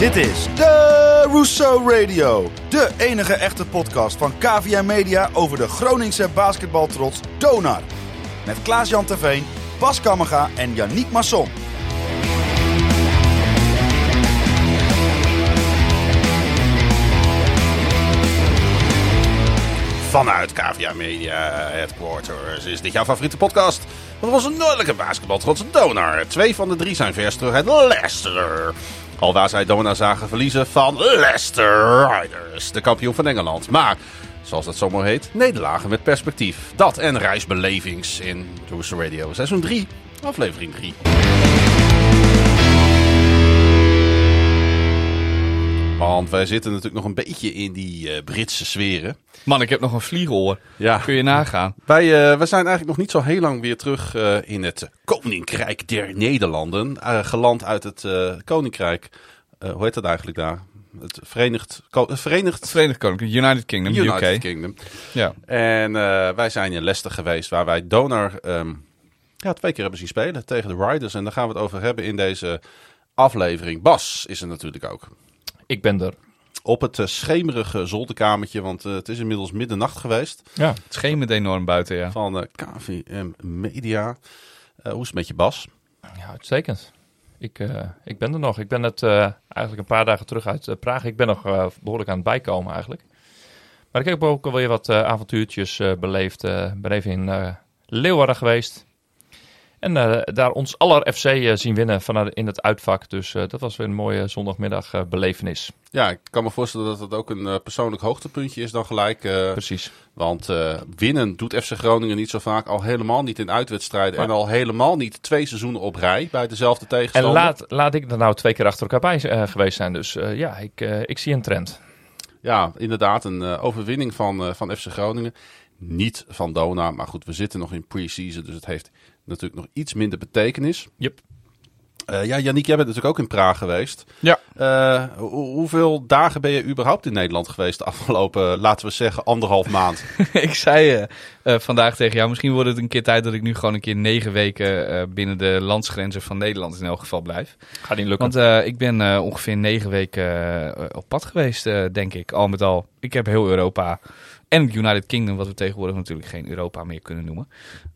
Dit is de Rousseau Radio. De enige echte podcast van KVM Media over de Groningse basketbaltrots Donar. Met Klaas-Jan Terveen, Bas Kammerga en Yannick Masson. Vanuit KVA Media Headquarters is dit jouw favoriete podcast. Van onze noordelijke basketbaltrots Donar. Twee van de drie zijn vers terug uit Leicester. Alwaar zij Donar zagen verliezen van Leicester Riders, de kampioen van Engeland. Maar, zoals dat zomaar heet, nederlagen met perspectief. Dat en reisbelevings in Rooster Radio. Seizoen 3, aflevering 3. Want wij zitten natuurlijk nog een beetje in die eh, Britse sferen. Man, ik heb nog een vliegeroor. Ja. Kun je nagaan. Wij, wij zijn eigenlijk nog niet zo heel lang weer terug eh, in het Koninkrijk der Nederlanden. Geland uit het Koninkrijk. Hoe heet dat eigenlijk daar? Het Verenigd, Ko- Verenigd Verenigd Koninkrijk, United Kingdom, United UK. Kingdom. Ja. En wij zijn in Leicester geweest, waar wij Donar ehm, ja, twee keer hebben zien spelen tegen de Riders. En daar gaan we het over hebben in deze aflevering. Bas is er natuurlijk ook. Ik ben er. Op het eh, schemerige zolderkamertje, want eh, het is inmiddels middernacht geweest. Ja. Het schemert enorm buiten, ja. Van eh, KVM Media. Hoe is het met je Bas? ja, uitstekend. Ik, eh, ik ben er nog. Ik ben net eh, eigenlijk een paar dagen terug uit Praag. Ik ben nog eh, behoorlijk aan het bijkomen eigenlijk. Maar ik heb ook alweer wat avontuurtjes eh, beleefd. Eh, ben even in eh, Leeuwarden geweest. En eh, daar ons aller FC eh, zien winnen vanuit in het uitvak. Dus eh, dat was weer een mooie zondagmiddag eh, belevenis. Ja, ik kan me voorstellen dat het ook een eh, persoonlijk hoogtepuntje is dan gelijk. eh, Precies. want eh, winnen doet FC Groningen niet zo vaak. Al helemaal niet in uitwedstrijden. Maar- En al helemaal niet twee seizoenen op rij bij dezelfde En tegenstander. laat, laat ik er nou twee keer achter elkaar bij eh, geweest zijn. Dus eh, ja, ik, eh, ik zie een trend. Ja, inderdaad. Een eh, overwinning van, eh, van FC Groningen. Niet van Dona. Maar goed, we zitten nog in pre-season. Dus het heeft natuurlijk nog iets minder betekenis. Yep. Eh, ja, Yannick, jij bent natuurlijk ook in Praag geweest. Ja. Eh, ho- hoeveel dagen ben je überhaupt in Nederland geweest de afgelopen, laten we zeggen, anderhalf maand? ik zei eh, vandaag tegen jou, misschien wordt het een keer tijd dat ik nu gewoon een keer negen weken eh, binnen de landsgrenzen van Nederland in elk geval blijf. Gaat niet lukken. Want eh, ik ben eh, ongeveer negen weken op pad geweest, eh, denk ik. Al met al. Ik heb heel Europa en het United Kingdom, wat we tegenwoordig natuurlijk geen Europa meer kunnen noemen,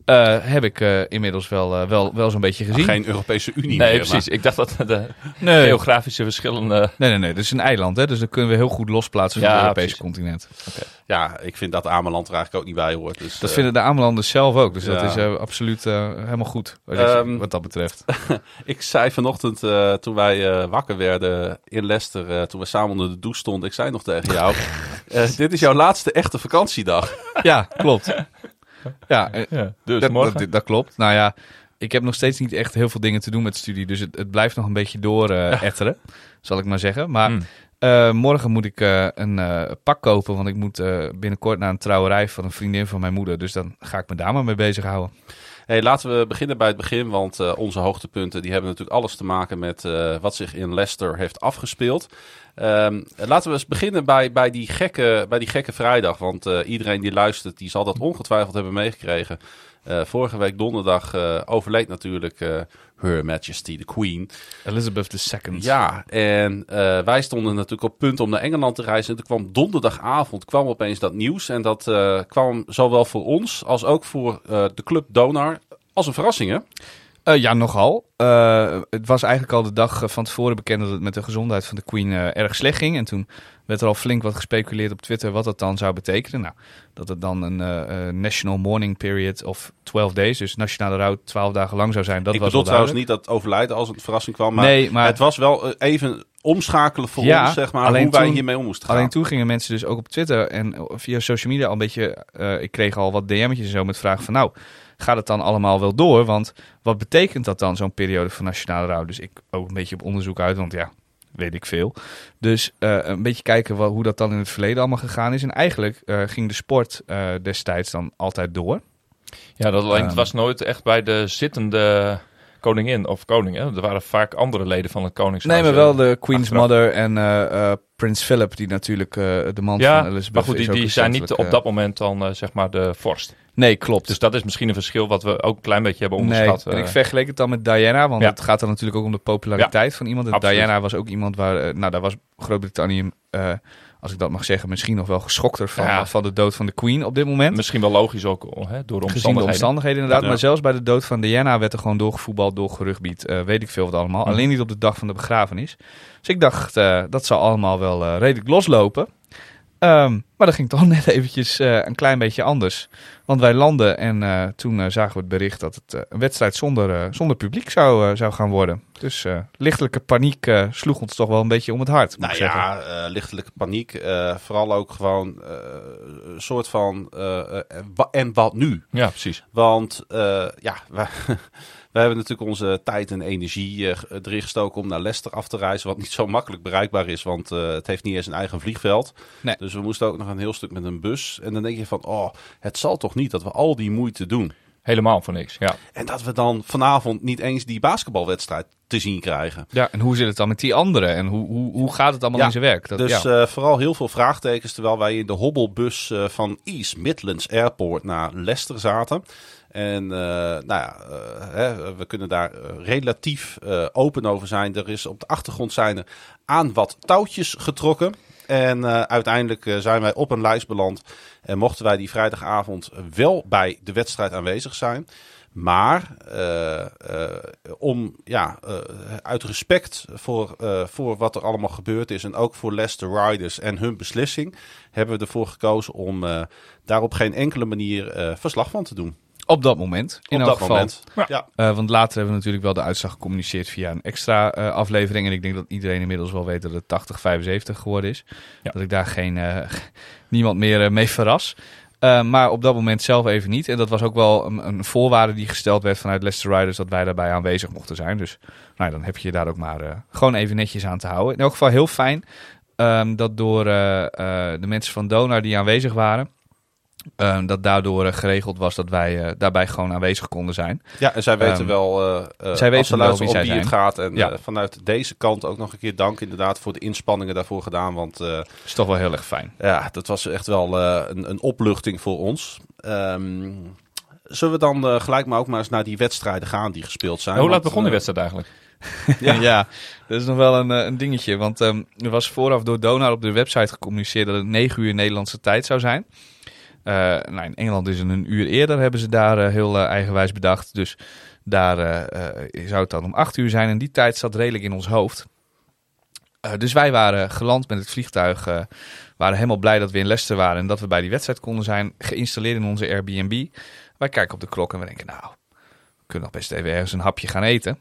eh, heb ik eh, inmiddels wel, eh, wel, wel zo'n beetje gezien. Geen Europese Unie Nee, meer. precies. Ik dacht dat de nee. geografische verschillen... Nee, nee, nee. Dat is een eiland, hè? dus dat kunnen we heel goed losplaatsen van Ja, het Europese precies. continent. ja, ik vind dat Ameland er eigenlijk ook niet bij hoort. Dus, Dat vinden de Amelanders zelf ook, dus dat is absoluut eh, helemaal goed wat, Ehm, wat dat betreft. Ik zei vanochtend, eh, toen wij eh, wakker werden in Leicester, eh, toen we samen onder de douche stonden, ik zei nog tegen jou, eh, dit is jouw laatste echte vakantiedag. ja, klopt. Ja, eh, ja, dus dat, morgen. dat, dat klopt. Nou ja, ik heb nog steeds niet echt heel veel dingen te doen met de studie, dus het, het blijft nog een beetje door eh etteren, zal ik maar zeggen. Maar Mm. eh, morgen moet ik eh, een pak kopen, want ik moet eh, binnenkort naar een trouwerij van een vriendin van mijn moeder, dus dan ga ik me daar maar mee bezighouden. Hey, laten we beginnen bij het begin, want eh, onze hoogtepunten die hebben natuurlijk alles te maken met eh, wat zich in Leicester heeft afgespeeld. Ehm, laten we eens beginnen bij, bij, die gekke, bij die gekke vrijdag, want eh, iedereen die luistert, die zal dat ongetwijfeld hebben meegekregen. Eh, vorige week donderdag eh, overleed natuurlijk Her Majesty the Queen. Elizabeth II. Ja, en wij stonden natuurlijk op punt om naar Engeland te reizen. En toen kwam donderdagavond kwam opeens dat nieuws. En dat kwam zowel voor ons als ook voor de club Donar als een verrassing, hè? Eh, ja, nogal. Eh, het was eigenlijk al de dag eh, van tevoren bekend dat het met de gezondheid van de Queen erg slecht ging. En toen werd er al flink wat gespeculeerd op Twitter wat dat dan zou betekenen. Nou, dat het dan een National Mourning Period of 12 days, dus nationale rouw 12 dagen lang zou zijn. Dat ik was bedoel trouwens niet dat overlijden als een verrassing kwam. Maar, Nee, maar- het was wel even omschakelen voor Ja, ons, zeg maar, hoe wij hiermee om moesten gaan. Alleen toen gingen mensen dus ook op Twitter en via social media al een beetje... ik kreeg al wat DM'tjes en zo met vragen van... nou, gaat het dan allemaal wel door? Want wat betekent dat dan, zo'n periode van nationale rouw? Dus ik ook een beetje op onderzoek uit, want ja, weet ik veel. Dus eh, een beetje kijken wat, hoe dat dan in het verleden allemaal gegaan is. En eigenlijk eh, ging de sport eh, destijds dan altijd door. Ja, dat Ehm. was nooit echt bij de zittende koningin of koning. Hè? Er waren vaak andere leden van het koningshuis. Nee, maar wel de Queen's achteraf. Mother en eh, Prins Philip, die natuurlijk eh, de man Ja, van Elizabeth maar goed, die, die zijn niet op dat moment dan zeg maar de vorst. Nee, klopt. Dus dat is misschien een verschil wat we ook een klein beetje hebben Nee, onderschat. en ik vergeleek het dan met Diana, want Ja. het gaat dan natuurlijk ook om de populariteit van iemand. En. Diana was ook iemand waar, nou daar was Groot-Brittannië, als ik dat mag zeggen, misschien nog wel geschokter van, Ja. van de dood van de Queen op dit moment. Misschien wel logisch ook hè, door de Gezien de omstandigheden. omstandigheden inderdaad. Ja. Maar zelfs bij de dood van Diana werd er gewoon doorgevoetbald, doorgerugbied. eh weet ik veel wat allemaal. Mhm. Alleen niet op de dag van de begrafenis. Dus ik dacht, eh, dat zal allemaal wel eh, redelijk loslopen. Ehm, maar dat ging toch net eventjes eh, een klein beetje anders. Want wij landden en eh, toen eh, zagen we het bericht dat het een wedstrijd zonder, zonder publiek zou, zou gaan worden. Dus lichtelijke paniek sloeg ons toch wel een beetje om het hart. Nou ik zeggen. ja, lichtelijke paniek. vooral ook gewoon een soort van. en wat nu? Ja, precies. Want ja, wij, wij hebben natuurlijk onze tijd en energie erin gestoken om naar Leicester af te reizen. Wat niet zo makkelijk bereikbaar is, want het heeft niet eens een eigen vliegveld. Nee. Dus we moesten ook nog een heel stuk met een bus. En dan denk je van, oh, het zal toch niet dat we al die moeite doen. Helemaal voor niks. Ja. En dat we dan vanavond niet eens die basketbalwedstrijd te zien krijgen. Ja, en hoe zit het dan met die anderen? En hoe, hoe, hoe gaat het allemaal Ja, in zijn werk? Dat, Dus ja. eh, vooral heel veel vraagtekens terwijl wij in de hobbelbus eh, van East Midlands Airport naar Leicester zaten. En eh, nou ja, hè, we kunnen daar relatief open over zijn. Er is op de achtergrond zijn er aan wat touwtjes getrokken. En eh, uiteindelijk eh, zijn wij op een lijst beland. En mochten wij die vrijdagavond wel bij de wedstrijd aanwezig zijn. Maar eh, om ja, uit respect voor, voor wat er allemaal gebeurd is. En ook voor Leicester Riders en hun beslissing. Hebben we ervoor gekozen om daar op geen enkele manier verslag van te doen. Op dat moment. In elk geval. moment. Ja. Eh, want later hebben we natuurlijk wel de uitslag gecommuniceerd via een extra eh, aflevering. En ik denk dat iedereen inmiddels wel weet dat het 80-75 geworden is. Ja. Dat ik daar geen, eh, niemand meer mee verras. Maar op dat moment zelf even niet. En dat was ook wel een, een voorwaarde die gesteld werd vanuit Leicester Riders dat wij daarbij aanwezig mochten zijn. Dus nou, dan heb je je daar ook maar gewoon even netjes aan te houden. In elk geval heel fijn ehm, dat door de mensen van Donar die aanwezig waren, ehm, dat daardoor eh, geregeld was dat wij eh, daarbij gewoon aanwezig konden zijn. Ja, en zij weten Ehm, wel, eh, zij weten wel wie zij wie het gaat. En Ja. vanuit deze kant ook nog een keer dank inderdaad voor de inspanningen daarvoor gedaan. Want Dat is toch wel heel erg fijn. ja, dat was echt wel een, een opluchting voor ons. Ehm, zullen we dan gelijk maar ook maar eens naar die wedstrijden gaan die gespeeld zijn? Hoe laat begon die eh, wedstrijd eigenlijk? Ja. dat is nog wel een, een dingetje. Want er was vooraf door Donar op de website gecommuniceerd dat het 9 uur Nederlandse tijd zou zijn. Eh, nou, in Engeland is het een uur eerder, hebben ze daar eh, heel eh, eigenwijs bedacht. Dus daar zou het dan om 8 uur zijn. En die tijd zat redelijk in ons hoofd. Dus wij waren geland met het vliegtuig. waren helemaal blij dat we in Leicester waren en dat we bij die wedstrijd konden zijn. Geïnstalleerd in onze Airbnb. Wij kijken op de klok en we denken, nou, we kunnen nog best even ergens een hapje gaan eten.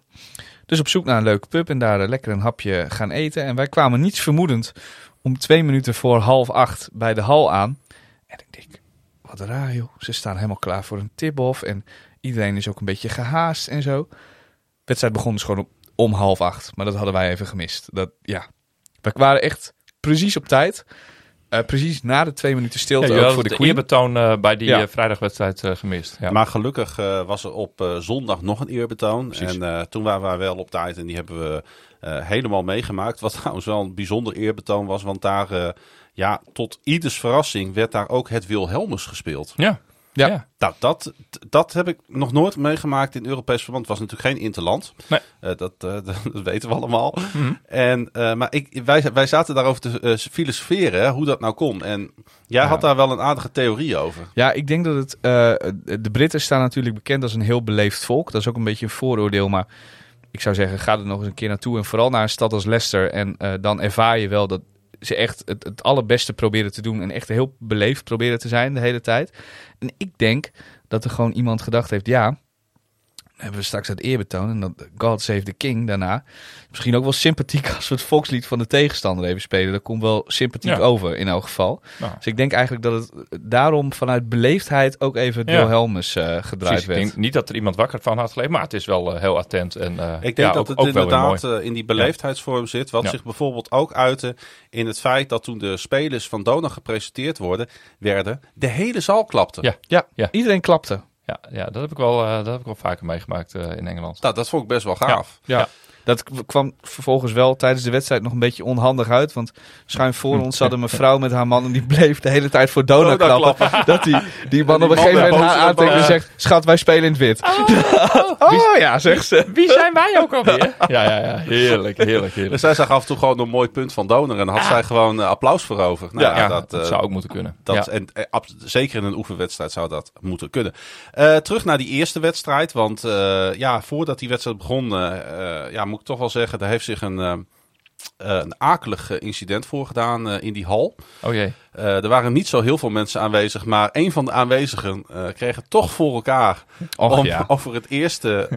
Dus op zoek naar een leuke pub en daar lekker een hapje gaan eten. En wij kwamen niets vermoedend om twee minuten voor half acht bij de hal aan. En ik denk, wat raar joh. Ze staan helemaal klaar voor een tip-off en iedereen is ook een beetje gehaast en zo. De wedstrijd begon dus gewoon om, om half acht, maar dat hadden wij even gemist. Dat, ja, we waren echt precies op tijd. Eh, precies na de twee minuten stilte ook voor de Queen. eerbetoon eh, bij die Ja. eh, vrijdagwedstrijd eh, gemist. Ja. Maar gelukkig eh, was er op eh, zondag nog een eerbetoon. Precies. En eh, toen waren wij wel op tijd en die hebben we eh, helemaal meegemaakt. Wat trouwens wel een bijzonder eerbetoon was. Want daar, eh, ja, tot ieders verrassing werd daar ook het Wilhelmus gespeeld. ja. Ja. Ja. Nou, dat, dat heb ik nog nooit meegemaakt in Europees verband. Het was natuurlijk geen interland. Nee. Eh, dat, eh, dat weten we allemaal. Mhm. En, eh, maar ik, wij, wij zaten daarover te filosoferen, hè, hoe dat nou kon. En jij Ja. had daar wel een aardige theorie over. Ja, ik denk dat het. eh, de Britten staan natuurlijk bekend als een heel beleefd volk. Dat is ook een beetje een vooroordeel. Maar ik zou zeggen, ga er nog eens een keer naartoe. En vooral naar een stad als Leicester. En eh, dan ervaar je wel dat ze echt het, het allerbeste proberen te doen. En echt heel beleefd proberen te zijn de hele tijd. En ik denk dat er gewoon iemand gedacht heeft: ja. Hebben we straks het eerbetoon en dat God Save the King daarna. Misschien ook wel sympathiek als we het volkslied van de tegenstander even spelen. Dat komt wel sympathiek Ja. over in elk geval. Nou, Dus ik denk eigenlijk dat het daarom vanuit beleefdheid ook even Ja. Wilhelmus eh, gedraaid precies. Ik werd. denk niet dat er iemand wakker van had gelegen, maar het is wel eh, heel attent. En, eh, Ik denk ja, dat ook, het ook inderdaad in die beleefdheidsvorm zit. Wat Ja. zich bijvoorbeeld ook uitte in het feit dat toen de spelers van Dona gepresenteerd worden, werden, de hele zaal klapte. Ja. Ja, Ja. iedereen klapte. Ja, ja dat, heb ik wel, eh, dat heb ik wel vaker meegemaakt eh, in Engeland. Nou, dat vond ik best wel gaaf. Ja. Dat kwam vervolgens wel tijdens de wedstrijd nog een beetje onhandig uit. Want schuin voor ons zat een mevrouw met haar man. En die bleef de hele tijd voor Dona Dona klappen. Dat die, die man Die op een gegeven moment haar aantekent en en zegt... Schat, wij spelen in het wit. Oh, ja, zegt ze. Wie zijn wij ook alweer? ja, ja, ja. Heerlijk, heerlijk, Dus heerlijk. zij zag af en toe gewoon een mooi punt van Donor. En had zij gewoon eh, applaus voor over. Nou, Ja, ja, Dat, dat, eh, zou ook moeten kunnen. Dat, ja. en, eh, ab- zeker in een oefenwedstrijd zou dat moeten kunnen. Eh, terug naar die eerste wedstrijd. Want eh, ja, voordat die wedstrijd begon, eh, eh, ja, moet ik toch wel zeggen, er heeft zich een, eh, eh, een akelig incident voorgedaan eh in die hal. Oh jee. Er waren niet zo heel veel mensen aanwezig, maar een van de aanwezigen kreeg het toch voor elkaar Och, om ja. over het eerste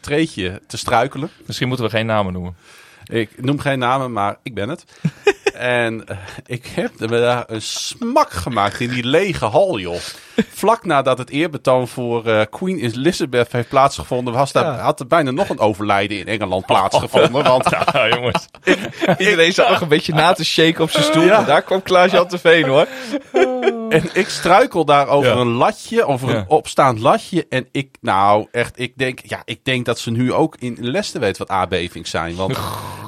treetje te struikelen. Misschien moeten we geen namen noemen. Ik noem geen namen, maar ik ben het. en ik heb me daar een smak gemaakt in die lege hal, joh. Vlak nadat het eerbetoon voor eh, Queen Elizabeth heeft plaatsgevonden, was daar, Ja. had er bijna nog een overlijden in Engeland plaatsgevonden. Want Ja, jongens. Iedereen zat nog een beetje na te shaken op zijn stoel. Ja. En daar kwam Klaas-Jan Veen hoor. En ik struikel daar over Ja. een latje, over Ja. een opstaand latje. En ik, nou echt, ik denk, ja, ik denk dat ze nu ook in Leicester weet wat aardbevings zijn. Want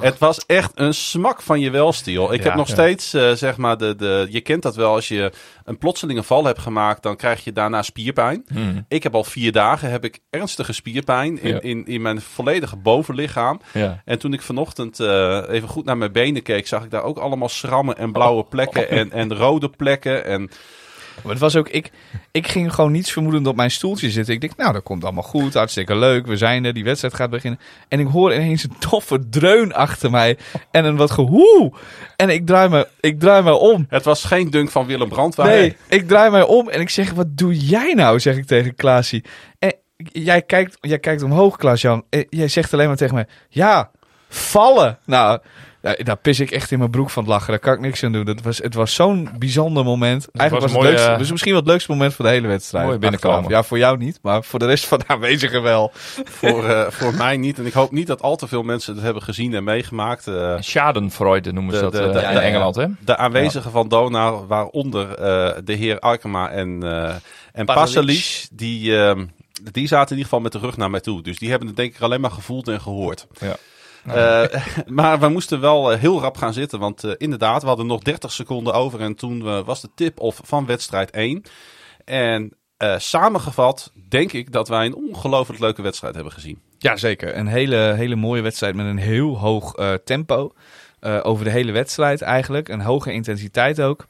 het was echt een smak van je welstiel. Ik Ja, heb nog ja. steeds, eh, zeg maar, de, de, je kent dat wel als je een plotselinge val hebt gemaakt, dan krijg je daarna spierpijn. Hmm. Ik heb al vier dagen heb ik ernstige spierpijn in, Ja. in, in mijn volledige bovenlichaam. Ja. En toen ik vanochtend eh, even goed naar mijn benen keek, zag ik daar ook allemaal schrammen en blauwe plekken en, en rode plekken. En Maar het was ook, ik, ik ging gewoon niets vermoedend op mijn stoeltje zitten. Ik denk, nou, dat komt allemaal goed, hartstikke leuk. We zijn er, die wedstrijd gaat beginnen. En ik hoor ineens een toffe dreun achter mij. En een wat gehoe. En ik draai me, ik draai me om. het was geen dunk van Willem Brandwijn. Nee, ik draai mij om en ik zeg, wat doe jij nou? Zeg ik tegen Klaasie. En jij kijkt, jij kijkt omhoog, Klaas-Jan. Jij zegt alleen maar tegen mij, ja, vallen. Nou, ja, daar pis ik echt in mijn broek van het lachen. Daar kan ik niks aan doen. Dat was, het was zo'n bijzonder moment. Eigenlijk was was het mooie, leukste, eh, dus misschien wel het leukste moment van de hele wedstrijd. Mooie binnenkomen. Ja, voor jou niet, maar voor de rest van de aanwezigen wel. Voor, eh, voor mij niet. En ik hoop niet dat al te veel mensen het hebben gezien en meegemaakt. Eh, Schadenfreude noemen ze De- dat de- de- in. Engeland, hè? de aanwezigen van Donar, waaronder eh, de heer Arkema en, eh en Pasalic, die, ehm, die zaten in ieder geval met de rug naar mij toe. Dus die hebben het denk ik alleen maar gevoeld en gehoord. Ja. Eh, maar we moesten wel eh, heel rap gaan zitten, want eh, inderdaad, we hadden nog 30 seconden over en toen was de tip-off van wedstrijd 1. En samengevat denk ik dat wij een ongelooflijk leuke wedstrijd hebben gezien. Ja, zeker. Een hele, hele mooie wedstrijd met een heel hoog tempo. over de hele wedstrijd eigenlijk. Een hoge intensiteit ook.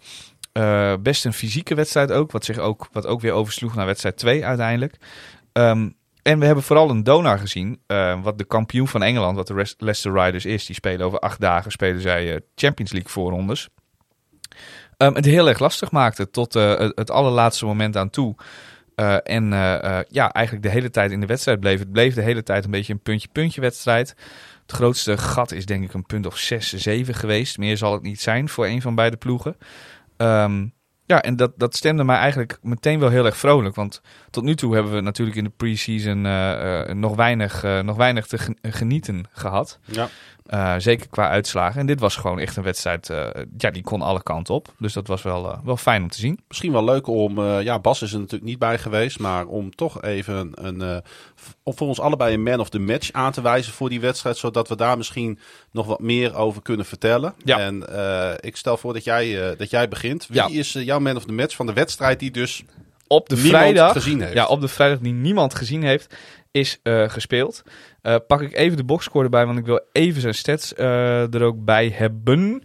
Best een fysieke wedstrijd ook. Wat, zich ook. wat ook weer oversloeg naar wedstrijd 2 uiteindelijk. Ehm, en we hebben vooral een Donar gezien. eh, wat de kampioen van Engeland, wat de Leicester Riders is. Die spelen over acht dagen. Spelen zij eh, Champions League voorrondes. Ehm, het heel erg lastig maakte tot eh, het, allerlaatste moment aan toe. En ja, eigenlijk de hele tijd in de wedstrijd bleef. Het bleef de hele tijd een beetje een puntje-puntje wedstrijd. Het grootste gat is denk ik een punt of 6, 7 geweest. Meer zal het niet zijn voor een van beide ploegen. Ehm, ja, en dat, dat stemde mij eigenlijk meteen wel heel erg vrolijk. Want tot nu toe hebben we natuurlijk in de pre-season eh, eh, nog, weinig, eh, nog weinig te gen- genieten gehad. Ja. Eh, zeker qua uitslagen. En dit was gewoon echt een wedstrijd, eh, ja, die kon alle kanten op. Dus dat was wel, eh, wel fijn om te zien. Misschien wel leuk om, ja, Bas is er natuurlijk niet bij geweest, maar om toch even een, voor ons allebei een man of the match aan te wijzen voor die wedstrijd, zodat we daar misschien nog wat meer over kunnen vertellen. Ja. En ik stel voor dat jij, dat jij begint. Wie Ja. is jouw man of the match van de wedstrijd die dus Op de vrijdag, gezien heeft? ja, op de vrijdag die niemand gezien heeft, is eh, gespeeld. Eh, pak ik even de boxscore erbij, want ik wil even zijn stats eh, er ook bij hebben.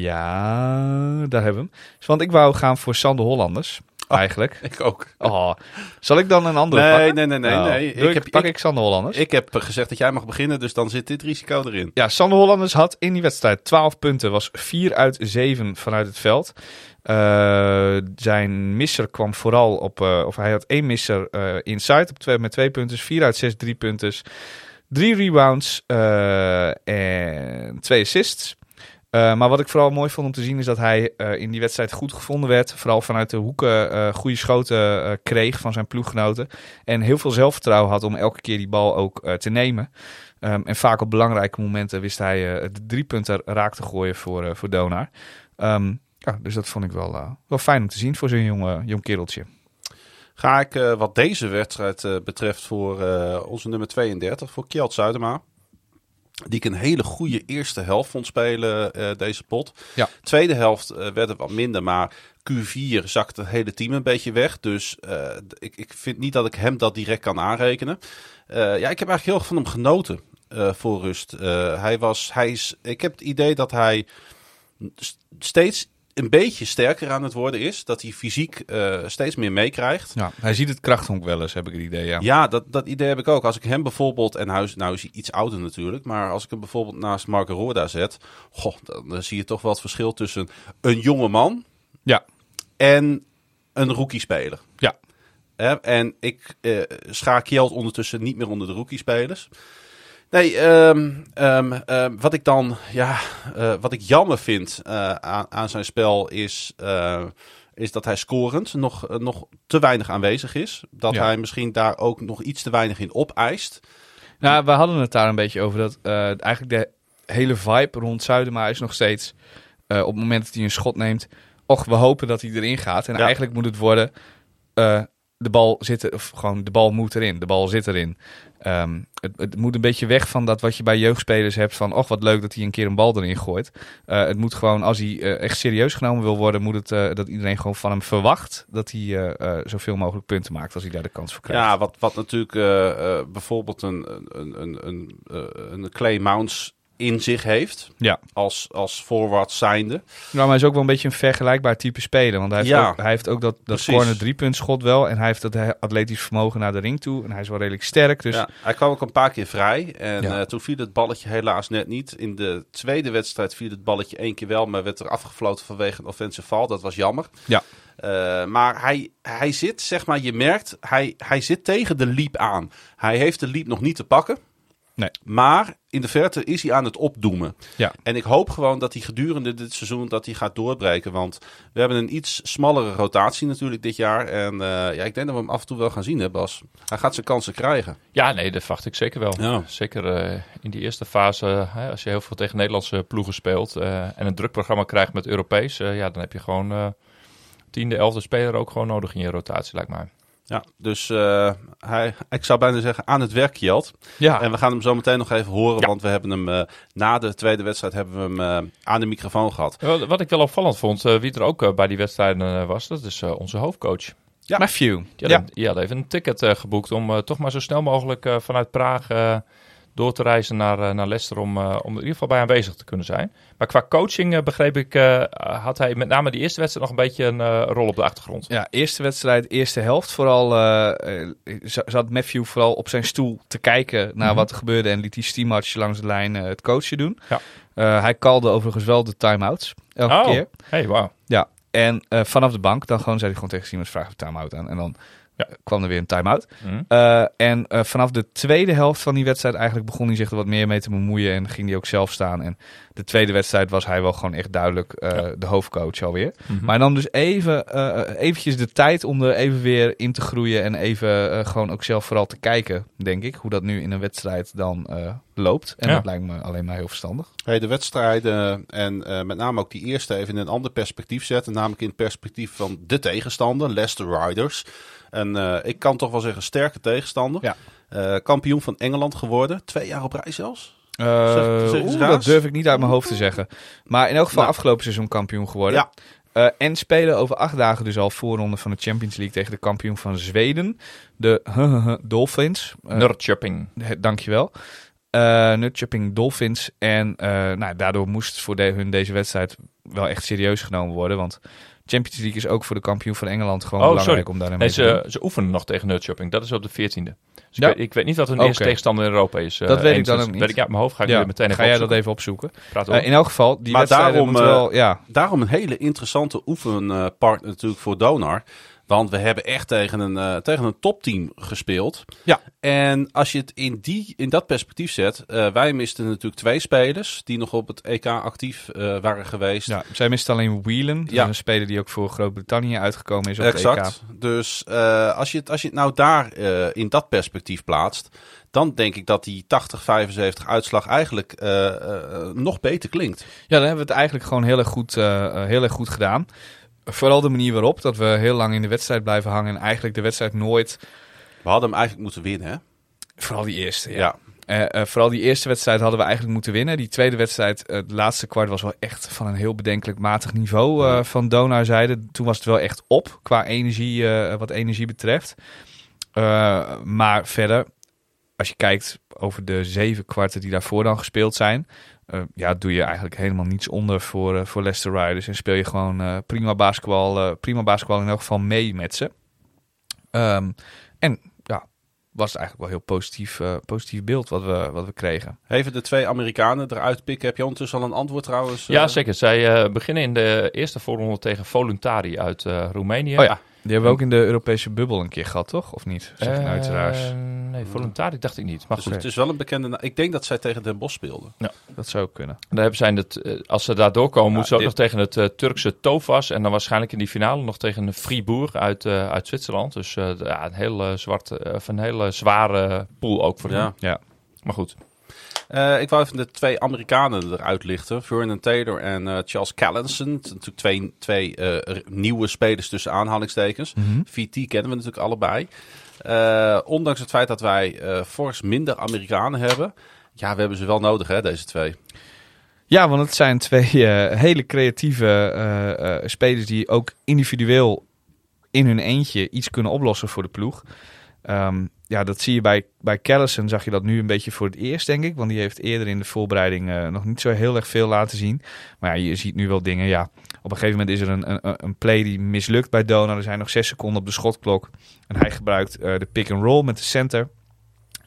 Ja, daar hebben we hem. Dus, want ik wou gaan voor Sander Hollanders, Oh. eigenlijk. Ik ook. Oh, zal ik dan een andere Nee, pakken? nee, nee, nee. Nou, nee. ik, heb, pak ik, ik Sander Hollanders. ik heb gezegd dat jij mag beginnen, dus dan zit dit risico erin. Ja, Sander Hollanders had in die wedstrijd 12 punten, was 4 uit 7 vanuit het veld. Eh, zijn misser kwam vooral op, eh, of hij had één misser eh inside op twee, met twee punten, 4 uit 6, 3 punten, 3 rebounds en 2 assists. Maar wat ik vooral mooi vond om te zien is dat hij in die wedstrijd goed gevonden werd. Vooral vanuit de hoeken goede schoten kreeg van zijn ploeggenoten. En heel veel zelfvertrouwen had om elke keer die bal ook te nemen. Ehm, en vaak op belangrijke momenten wist hij de drie punten raak te gooien voor, voor Donar. Ehm, ja, dus dat vond ik wel, eh, wel fijn om te zien voor zo'n jong, jong kereltje. ga ik eh, wat deze wedstrijd eh, betreft voor eh, onze nummer 32, voor Kjeld Zuidema. Die ik een hele goede eerste helft vond spelen, eh, deze pot. Ja. Tweede helft eh, werd het wat minder, maar Q4 zakt het hele team een beetje weg. Dus eh, ik, ik vind niet dat ik hem dat direct kan aanrekenen. Eh, ja, ik heb eigenlijk heel erg van hem genoten eh, voor rust. Eh, hij was, hij is, ik heb het idee dat hij st- steeds een beetje sterker aan het worden is. Dat hij fysiek eh, steeds meer meekrijgt. Ja, hij ziet het krachthonk wel eens, heb ik het idee. Ja. Ja, dat, dat idee heb ik ook. Als ik hem bijvoorbeeld, en hij is, nou is hij iets ouder natuurlijk, maar als ik hem bijvoorbeeld naast Marco Roorda zet, goh, dan, zie je toch wel het verschil tussen een jonge man Ja. en een rookie-speler. Ja. En ik eh schaak Kjeld ondertussen niet meer onder de rookie-spelers. Nee, ehm, ehm, ehm, wat ik dan, ja, eh, wat ik jammer vind eh, aan, aan zijn spel is, eh, is dat hij scorend nog, nog te weinig aanwezig is. Dat Ja. hij misschien daar ook nog iets te weinig in opeist. Nou, we hadden het daar een beetje over dat eigenlijk de hele vibe rond Zuidema is nog steeds op het moment dat hij een schot neemt. Och, we hopen dat hij erin gaat. En Ja. eigenlijk moet het worden de bal zit, of gewoon de bal moet erin, de bal zit erin. Ehm, het, moet een beetje weg van dat wat je bij jeugdspelers hebt van, och wat leuk dat hij een keer een bal erin gooit. Eh, het moet gewoon, als hij eh, echt serieus genomen wil worden, moet het eh, dat iedereen gewoon van hem verwacht dat hij zoveel mogelijk punten maakt als hij daar de kans voor krijgt. Ja, wat, wat natuurlijk bijvoorbeeld een, een, een, een, een Clay Mounts in zich heeft. Ja. Als, als forward zijnde. Nou, maar hij is ook wel een beetje een vergelijkbaar type speler. Want hij heeft, Ja. ook, hij heeft ook dat, dat corner driepuntschot wel. En hij heeft dat atletisch vermogen naar de ring toe. En hij is wel redelijk sterk. Dus Ja, hij kwam ook een paar keer vrij. En Ja. eh, toen viel het balletje helaas net niet. In de tweede wedstrijd viel het balletje één keer wel. Maar werd er afgefloten vanwege een offensive foul. Dat was jammer. Ja. Eh, maar hij, hij zit, zeg maar, je merkt, hij, hij zit tegen de leap aan. Hij heeft de leap nog niet te pakken. Nee. Maar in de verte is hij aan het opdoemen. Ja. En ik hoop gewoon dat hij gedurende dit seizoen dat hij gaat doorbreken. Want we hebben een iets smallere rotatie natuurlijk dit jaar. En eh, ja, ik denk dat we hem af en toe wel gaan zien, hè Bas? Hij gaat zijn kansen krijgen. Ja, nee, dat verwacht ik zeker wel. Ja. Zeker eh, in die eerste fase, als je heel veel tegen Nederlandse ploegen speelt eh, en een drukprogramma krijgt met Europees, ja, dan heb je gewoon tiende, elfde speler ook gewoon nodig in je rotatie, lijkt mij. Ja, dus eh, hij, ik zou bijna zeggen aan het werk, Jelt. ja, En we gaan hem zo meteen nog even horen, Ja. want we hebben hem eh, na de tweede wedstrijd hebben we hem eh, aan de microfoon gehad. Wat, ik wel opvallend vond, wie er ook bij die wedstrijden was, dat is onze hoofdcoach. Ja. Matthew. Die Ja. had, die had even een ticket geboekt om toch maar zo snel mogelijk vanuit Praag door te reizen naar, eh, naar Leicester om, eh, om er in ieder geval bij aanwezig te kunnen zijn. Maar qua coaching eh, begreep ik, had hij met name die eerste wedstrijd nog een beetje een rol op de achtergrond. Ja, eerste wedstrijd, eerste helft. Vooral za- zat Matthew vooral op zijn stoel te kijken naar Mhm. wat er gebeurde. En liet die steamarch langs de lijn het coachen doen. Ja. Hij kalde overigens wel de time-outs. Elke Oh. keer. Hey, wauw. Ja, en vanaf de bank, dan gewoon zei hij gewoon tegen Siemens, vraag een time-out aan. En dan Ja. kwam er weer een time-out. Hm. Eh, en eh, vanaf de tweede helft van die wedstrijd eigenlijk begon hij zich er wat meer mee te bemoeien. En ging hij ook zelf staan. En de tweede wedstrijd was hij wel gewoon echt duidelijk eh, Ja. de hoofdcoach alweer. Mhm. Maar dan dus even eh, eventjes de tijd om er even weer in te groeien. En even eh, gewoon ook zelf vooral te kijken, denk ik. Hoe dat nu in een wedstrijd dan eh, loopt. En Ja. dat lijkt me alleen maar heel verstandig. Hey, de wedstrijden en eh, met name ook die eerste even in een ander perspectief zetten. Namelijk in het perspectief van de tegenstander, Leicester Riders. En eh, ik kan toch wel zeggen sterke tegenstander. Ja. Eh, kampioen van Engeland geworden. Twee jaar op rij zelfs. Eh, Zeg- zeg dat durf ik niet uit mijn hoofd te zeggen. Maar in elk geval Nou. afgelopen seizoen kampioen geworden. Ja. Eh, en spelen over acht dagen dus al voorronde van de Champions League tegen de kampioen van Zweden. De Dolphins. Eh, Dankjewel. Eh Nutchupping Dolphins. En eh, nou, daardoor moest het voor de, hun deze wedstrijd wel echt serieus genomen worden. Want Champions League is ook voor de kampioen van Engeland gewoon Oh, belangrijk sorry. om daarin mee te doen. ze, ze oefenen nog tegen Nerdchupping. Dat is op de 14e. Dus Ja. ik, weet, ik weet niet wat hun Oké. eerste tegenstander in Europa is. eh, Dat weet ik dan Dus ook niet. Weet ik, ja, mijn hoofd ga ik Ja, meteen even ga jij dat opzoeken. even opzoeken? Praat. Eh, in elk geval, die Maar wedstrijden daarom, eh, wel... Ja, Daarom een hele interessante oefenpartner natuurlijk voor Donar. Want we hebben echt tegen een, eh, tegen een topteam gespeeld. Ja. En als je het in, die, in dat perspectief zet. eh, wij misten natuurlijk twee spelers die nog op het EK actief eh, waren geweest. ja, zij mist alleen Whelan. Ja. Een speler die ook voor Groot-Brittannië uitgekomen is op het EK. Exact. Dus als, je het, als je het nou daar in dat perspectief plaatst. Dan denk ik dat die 80-75 uitslag eigenlijk nog beter klinkt. Ja, dan hebben we het eigenlijk gewoon heel erg goed, heel erg goed gedaan. Vooral de manier waarop, dat we heel lang in de wedstrijd blijven hangen en eigenlijk de wedstrijd nooit, We hadden hem eigenlijk moeten winnen, hè? vooral die eerste, ja. Ja. Eh, eh, vooral die eerste wedstrijd hadden we eigenlijk moeten winnen. Die tweede wedstrijd, eh, het laatste kwart, was wel echt van een heel bedenkelijk matig niveau van Donar zijde. Toen was het wel echt op qua energie, wat energie betreft. Maar verder, als je kijkt over de zeven kwarten die daarvoor dan gespeeld zijn, eh, ja, doe je eigenlijk helemaal niets onder voor, eh, voor Leicester Riders. En speel je gewoon eh, prima, basketbal, eh, prima basketbal in elk geval mee met ze. Ehm, en ja, was het eigenlijk wel een heel positief, eh, positief beeld wat we, wat we kregen. Even de twee Amerikanen eruit pikken. Heb je ondertussen al een antwoord trouwens? Ja, zeker. Zij eh, beginnen in de eerste voorronde tegen Voluntari uit eh, Roemenië. Oh ja, die hebben we ook in de Europese bubbel een keer gehad, toch? Of niet? Zeg ik nou iets Eh? Nee, Voluntari dacht ik niet. Maar Dus goed, het is wel een bekende... na- Ik denk dat zij tegen Den Bosch speelden. Dat zou ook kunnen. daar hebben zij het, eh, als ze daar doorkomen, moeten ze ook dit- nog tegen het eh, Turkse Tovas. En dan waarschijnlijk in die finale nog tegen een Fribourg uit, eh, uit Zwitserland. Dus eh, ja, een hele, zwarte, eh, of een hele zware pool ook voor Ja. hen. Ja. Maar goed. Eh, ik wou even de twee Amerikanen eruit lichten. Vernon Taylor en eh, Charles Callinson. Natuurlijk twee, twee eh, nieuwe spelers tussen aanhalingstekens. VT kennen we natuurlijk allebei. Ondanks het feit dat wij fors minder Amerikanen hebben. Ja, we hebben ze wel nodig hè, deze twee. Ja, want het zijn twee hele creatieve spelers die ook individueel in hun eentje iets kunnen oplossen voor de ploeg. Ehm, ja, dat zie je bij, bij Callison, zag je dat nu een beetje voor het eerst, denk ik. Want die heeft eerder in de voorbereiding eh, nog niet zo heel erg veel laten zien. Maar ja, je ziet nu wel dingen. Ja, op een gegeven moment is er een, een, een play die mislukt bij Dona. Er zijn nog zes seconden op de schotklok. En hij gebruikt eh, de pick-and-roll met de center.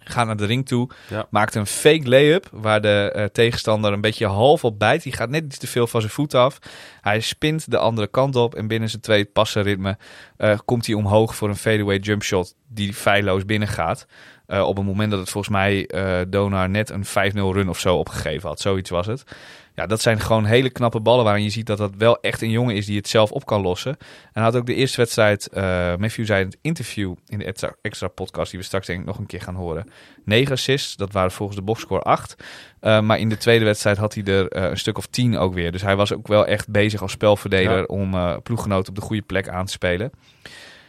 Gaat naar de ring toe. Ja. Maakt een fake layup. Waar de eh, tegenstander een beetje half op bijt. Die gaat net iets te veel van zijn voet af. Hij spint de andere kant op. En binnen zijn twee passenritme eh, komt hij omhoog voor een fadeaway jump shot. Die feilloos binnengaat. Eh, op het moment dat het volgens mij Donar net een 5-0 run of zo opgegeven had. Zoiets was het. Ja, dat zijn gewoon hele knappe ballen waarin je ziet dat dat wel echt een jongen is die het zelf op kan lossen. En hij had ook de eerste wedstrijd, eh Matthew zei in het interview in de extra, extra podcast die we straks denk ik nog een keer gaan horen. 9 assists, dat waren volgens de boxscore 8. Eh, maar in de tweede wedstrijd had hij er eh, een stuk of 10 ook weer. Dus hij was ook wel echt bezig als spelverdeler Ja. om ploeggenoten op de goede plek aan te spelen.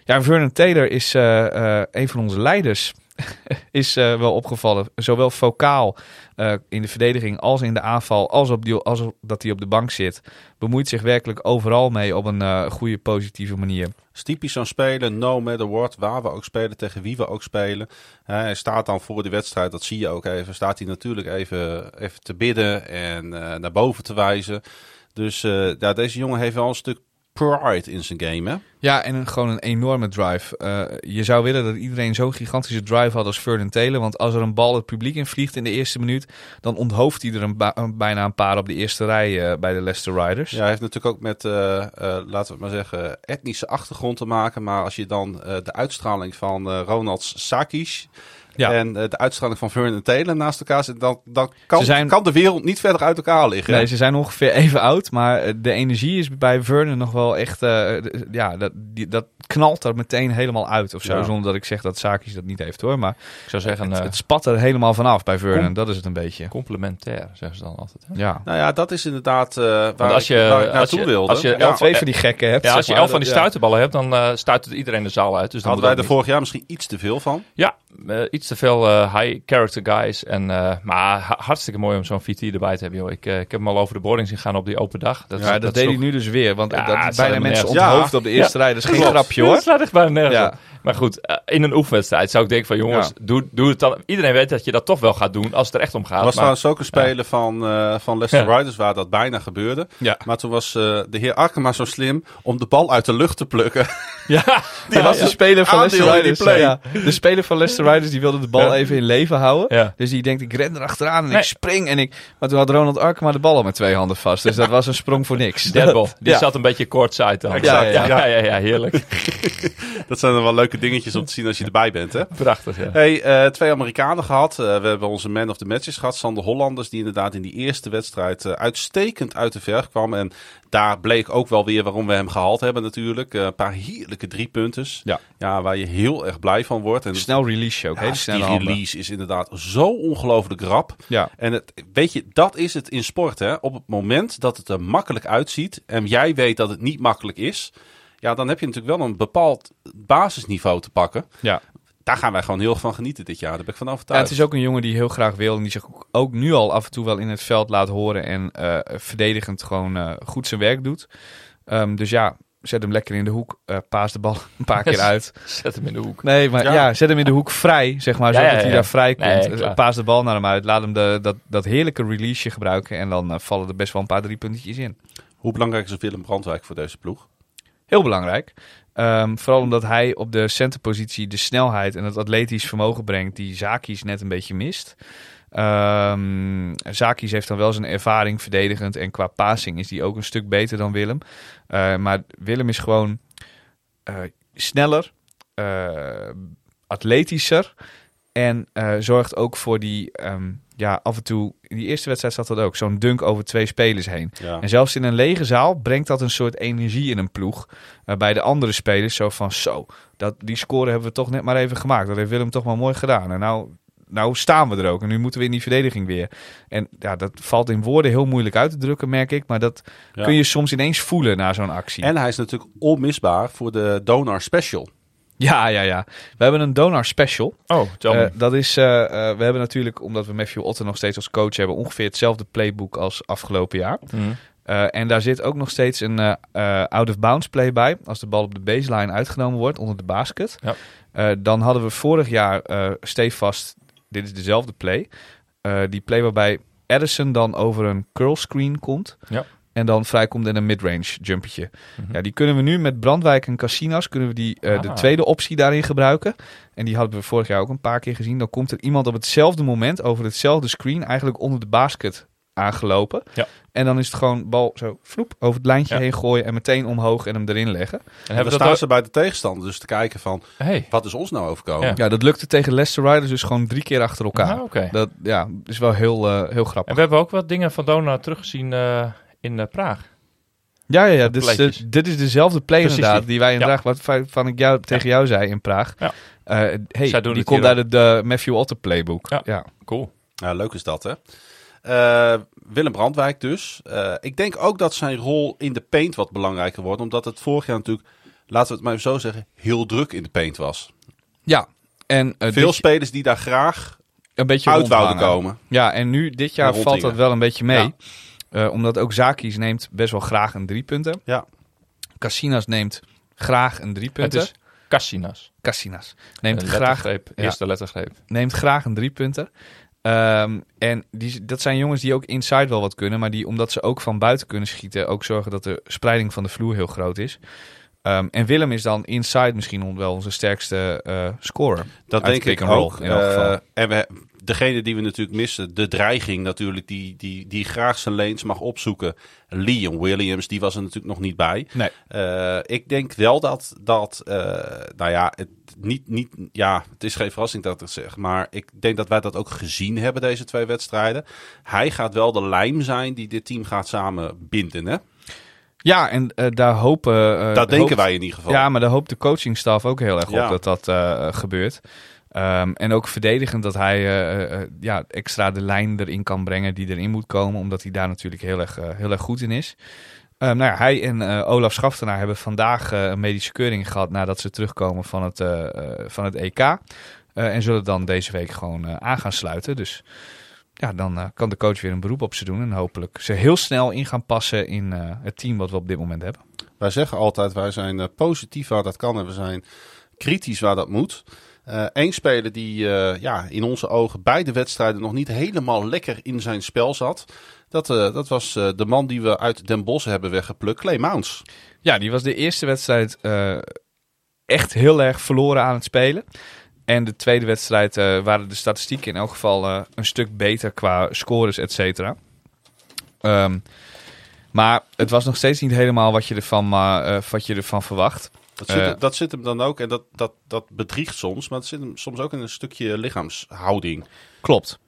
Ja, Vernon Taylor is een van onze leiders. is eh, wel opgevallen. Zowel vocaal eh, in de verdediging als in de aanval, als, op die, als dat hij op de bank zit. Bemoeit zich werkelijk overal mee op een eh, goede, positieve manier. is typisch zo'n speler, no matter what, waar we ook spelen, tegen wie we ook spelen. Hij staat dan voor de wedstrijd, dat zie je ook even, staat hij natuurlijk even, even te bidden en naar boven te wijzen. Dus ja, deze jongen heeft wel een stuk pride in zijn game, hè? Ja, en een, gewoon een enorme drive. Eh, je zou willen dat iedereen zo'n gigantische drive had als Vernon Taylor. Want als er een bal het publiek in vliegt in de eerste minuut... dan onthoofd hij er een bijna een paar op de eerste rij eh, bij de Leicester Riders. Ja, hij heeft natuurlijk ook met, eh, laten we het maar zeggen, etnische achtergrond te maken. Maar als je dan de uitstraling van Ronald Sakis Ja. en eh, de uitstraling van Vernon Taylor naast elkaar zit, dan, dan kan, Ze zijn- kan de wereld niet verder uit elkaar liggen. Nee, ze zijn ongeveer even oud, maar eh, de energie is bij Vernon nog wel echt... eh, d- ja, dat, die, dat knalt er meteen helemaal uit of zo. Ja. Zonder dat ik zeg dat Sakis dat niet heeft hoor. Maar Ik zou zeggen, het, eh, het spat er helemaal vanaf bij Vernon. Dat is het een beetje. complementair, zeggen ze dan altijd. Hè? Ja. Nou ja, dat is inderdaad eh, waar, Want als ik, je, waar ik als naartoe je, wilde. als je Ja, elf, Twee van die gekken hebt. ja, als je elf van die stuiterballen hebt, dan eh stuitert iedereen de zaal uit. Dus dan hadden wij er vorig jaar misschien iets te veel van. Ja, eh, iets te veel eh, high character guys. En, eh, maar ha- hartstikke mooi om zo'n VT erbij te hebben. Joh. Ik, eh, ik heb hem al over de boarding zien gaan op die open dag. Dat, Ja, dat, deed hij nu dus weer. Want Ja, dat bijna mensen onthoofd Ja. op de eerste rij. Dat is geen grapje hoor. dat slaat echt bijna nergens. Maar goed, in een oefenwedstrijd zou ik denken van jongens, Ja. doe, doe het dan. Iedereen weet dat je dat toch wel gaat doen als het er echt om gaat. Er was maar, trouwens ook een speler van, eh, van Leicester Ja. Riders waar dat bijna gebeurde. Ja. Maar toen was eh, de heer Arkema zo slim om de bal uit de lucht te plukken. Ja, die was ja. de speler van Aandeel Leicester Riders. de speler van Leicester Riders die wilde de bal Ja. even in leven houden. Ja. Dus die denkt, ik ren er achteraan en Nee. ik spring. En ik... Maar toen had Ronald Arkema de bal al met twee handen vast. Dus dat was een sprong voor niks. Deadball, die Ja. zat een beetje courtside dan. Exact, ja, ja. ja, ja, ja, heerlijk. dat zijn dan wel leuke dingetjes om te zien als je erbij bent. Hè? Prachtig, ja. Hey, eh, twee Amerikanen gehad. Eh, we hebben onze man of the matches gehad. Sander Hollanders, die inderdaad in die eerste wedstrijd eh, uitstekend uit de verf kwam. En daar bleek ook wel weer waarom we hem gehaald hebben natuurlijk. Eh, een paar heerlijke driepunters. Ja. ja, waar je heel erg blij van wordt. En Snel release ook. Ja, hele snelle die handen. release is inderdaad zo ongelooflijk rap. Ja, En het, weet je, dat is het in sport. Hè? Op het moment dat het er makkelijk uitziet en jij weet dat het niet makkelijk is, ja, dan heb je natuurlijk wel een bepaald basisniveau te pakken. ja. Daar gaan wij gewoon heel van genieten dit jaar. Daar ben ik van Ja, overtuigd. het is ook een jongen die heel graag wil en die zich ook- ook nu al af en toe wel in het veld laat horen en eh, verdedigend gewoon eh, goed zijn werk doet. Ehm, dus ja, zet hem lekker in de hoek, eh, paas de bal een paar keer uit. Zet hem in de hoek. Nee, maar Ja. ja. zet hem in de hoek vrij, zeg maar, Ja, zodat ja, hij ja. daar vrij komt. Nee, paas de bal naar hem uit, laat hem de, dat, dat heerlijke releaseje gebruiken en dan vallen er best wel een paar drie puntjes in. Hoe belangrijk is Willem Brandwijk voor deze ploeg? Heel belangrijk. Ehm, vooral omdat hij op de centerpositie de snelheid en het atletisch vermogen brengt die Zakis net een beetje mist. Ehm Zakis heeft dan wel zijn ervaring verdedigend en qua passing is die ook een stuk beter dan Willem. Eh, maar Willem is gewoon eh, sneller, eh, atletischer en zorgt ook voor die, ehm, ja, af en toe, in die eerste wedstrijd zat dat ook, zo'n dunk over twee spelers heen. Ja. En zelfs in een lege zaal brengt dat een soort energie in een ploeg. eh, bij de andere spelers zo van zo, dat, die score hebben we toch net maar even gemaakt. Dat heeft Willem toch maar mooi gedaan. En nou, nou staan we er ook. En nu moeten we in die verdediging weer. En ja, dat valt in woorden heel moeilijk uit te drukken, merk ik. Maar dat Ja. kun je soms ineens voelen na zo'n actie. En hij is natuurlijk onmisbaar voor de Donar Special. Ja, ja, ja. We hebben een donor special. Oh. Eh, dat is, eh, eh, we hebben natuurlijk, omdat we Matthew Otten nog steeds als coach hebben, ongeveer hetzelfde playbook als afgelopen jaar. Mhm. En daar zit ook nog steeds een out-of-bounds play bij. Als de bal op de baseline uitgenomen wordt onder de basket. Ja. Dan hadden we vorig jaar uh, stevast, dit is dezelfde play. Die play waarbij Edison dan over een curl screen komt. Ja. En dan vrijkomt in een midrange jumpertje. Mhm. Ja, die kunnen we nu met Brandwijk en Casinas, kunnen we die, eh, de Ah. tweede optie daarin gebruiken. En die hadden we vorig jaar ook een paar keer gezien. Dan komt er iemand op hetzelfde moment over hetzelfde screen eigenlijk onder de basket aangelopen. Ja. En dan is het gewoon bal zo vloep over het lijntje Ja. heen gooien en meteen omhoog en hem erin leggen. En En hebben dan we staan dat ze bij de tegenstander dus te kijken van, Hey. wat is ons nou overkomen? Ja. Ja, dat lukte tegen Leicester Riders dus gewoon drie keer achter elkaar. Ah. Dat ja, is wel heel, eh, heel En grappig. we hebben ook wat dingen van Dona teruggezien eh, in eh, Praag. Ja, ja, ja dit, is de- playtjes. dit is dezelfde play Precies inderdaad die. die wij Ja. inderdaad, wat van- van ik jou, tegen jou zei in Praag. Ja. Eh, hey, Zij doen die komt uit het eh, Matthew Otter playbook. Ja. ja. Cool. Ja, leuk is dat, hè? Eh, Willem Brandwijk dus. Eh, ik denk ook dat zijn rol in de paint wat belangrijker wordt. Omdat het vorig jaar natuurlijk, laten we het maar even zo zeggen, heel druk in de paint was. Ja, en Veel dit- spelers die daar graag een beetje uit wouden komen. Ja, en nu dit jaar valt dat wel een beetje mee. Ja. Eh, omdat ook Zakis neemt best wel graag een driepunter. Ja. Casinas neemt graag een Het driepunter. is Cassinas. Casinas neemt Een graag, ja. Eerste lettergreep. neemt graag een driepunter. Ehm en die, dat zijn jongens die ook inside wel wat kunnen. Maar die, omdat ze ook van buiten kunnen schieten, ook zorgen dat de spreiding van de vloer heel groot is. Ehm, en Willem is dan inside misschien wel onze sterkste eh, scorer. Dat denk ik ook. in elk Eh, en we, degene die we natuurlijk missen, de dreiging natuurlijk, die, die, die graag zijn lanes mag opzoeken. Liam Williams, die was er natuurlijk nog niet bij. Nee. Eh, ik denk wel dat, dat nou ja, het, niet, niet, ja, het is geen verrassing dat ik het zeg, maar ik denk dat wij dat ook gezien hebben, deze twee wedstrijden. Hij gaat wel de lijm zijn die dit team gaat samen binden, hè? Ja, en eh, daar hopen... eh, dat denken hoopt- wij in ieder geval. Ja, maar daar hoopt de coachingstaf ook heel erg Ja. op dat dat eh, gebeurt. Ehm, en ook verdedigend dat hij ja, extra de lijn erin kan brengen die erin moet komen. Omdat hij daar natuurlijk heel erg, heel erg goed in is. Ehm, nou ja, hij en eh, Olaf Schaftenaar hebben vandaag een medische keuring gehad nadat ze terugkomen van het, van het EK. En zullen dan deze week gewoon aan gaan sluiten. Dus ja, dan eh, kan de coach weer een beroep op ze doen. En hopelijk ze heel snel in gaan passen in eh, het team wat we op dit moment hebben. Wij zeggen altijd, wij zijn eh, positief waar dat kan en we zijn kritisch waar dat moet. Eén speler die ja, in onze ogen beide wedstrijden nog niet helemaal lekker in zijn spel zat. Dat, dat was de man die we uit Den Bosch hebben weggeplukt, Clay. Ja, die was de eerste wedstrijd echt heel erg verloren aan het spelen. En de tweede wedstrijd eh, waren de statistieken in elk geval eh, een stuk beter qua scores, et cetera. Ehm, maar het was nog steeds niet helemaal wat je ervan, eh, wat je ervan verwacht. Dat zit, Eh. dat zit hem dan ook, en dat, dat, dat bedriegt soms, maar het zit hem soms ook in een stukje lichaamshouding. Klopt.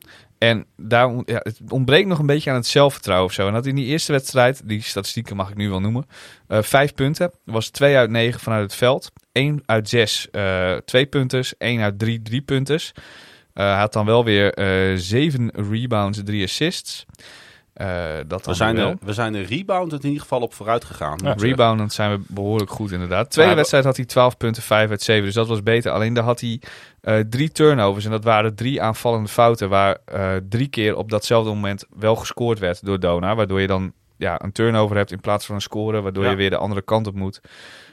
En daar, ja, het ontbreekt nog een beetje aan het zelfvertrouwen of zo. En dat in die eerste wedstrijd, die statistieken mag ik nu wel noemen, eh, vijf punten. was twee uit negen vanuit het veld. één uit zes eh, twee punters. één uit drie drie punters. Hij had dan wel weer eh, zeven rebounds, drie assists. Dat We zijn, wel. er, we zijn er rebound in ieder geval op vooruit gegaan. Ja. Reboundend zijn we behoorlijk goed inderdaad. Tweede Maar- wedstrijd had hij 12 punten, 5 uit 7. Dus dat was beter. Alleen daar had hij eh, drie turnovers. En dat waren drie aanvallende fouten. Waar eh, drie keer op datzelfde moment wel gescoord werd door Dona. Waardoor je dan ja, een turnover hebt in plaats van een score. Waardoor Ja. je weer de andere kant op moet.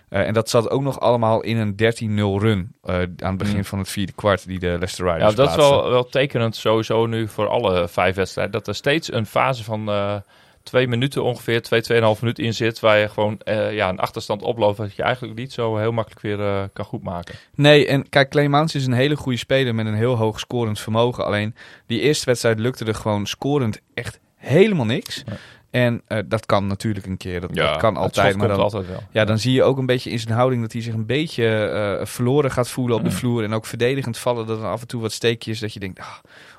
Eh, en dat zat ook nog allemaal in een 13-0 run. aan het begin Mm. van het vierde kwart. Die de Leicester Ja, Riders dat is wel, wel tekenend sowieso nu voor alle vijf wedstrijden. Dat er steeds een fase van twee minuten ongeveer, twee, tweeënhalf minuten in zit. Waar je gewoon eh, ja, een achterstand oploopt. Dat je eigenlijk niet zo heel makkelijk weer eh, kan goedmaken. Nee, en kijk, Clay Mounts is een hele goede speler met een heel hoog scorend vermogen. Alleen die eerste wedstrijd lukte er gewoon scorend echt helemaal niks. Ja. En eh, dat kan natuurlijk een keer, dat, dat kan altijd. Maar komt dan, altijd wel. ja, dan zie je ook een beetje in zijn houding dat hij zich een beetje eh, verloren gaat voelen op de vloer. En ook verdedigend vallen dat er af en toe wat steekjes dat je denkt, ah,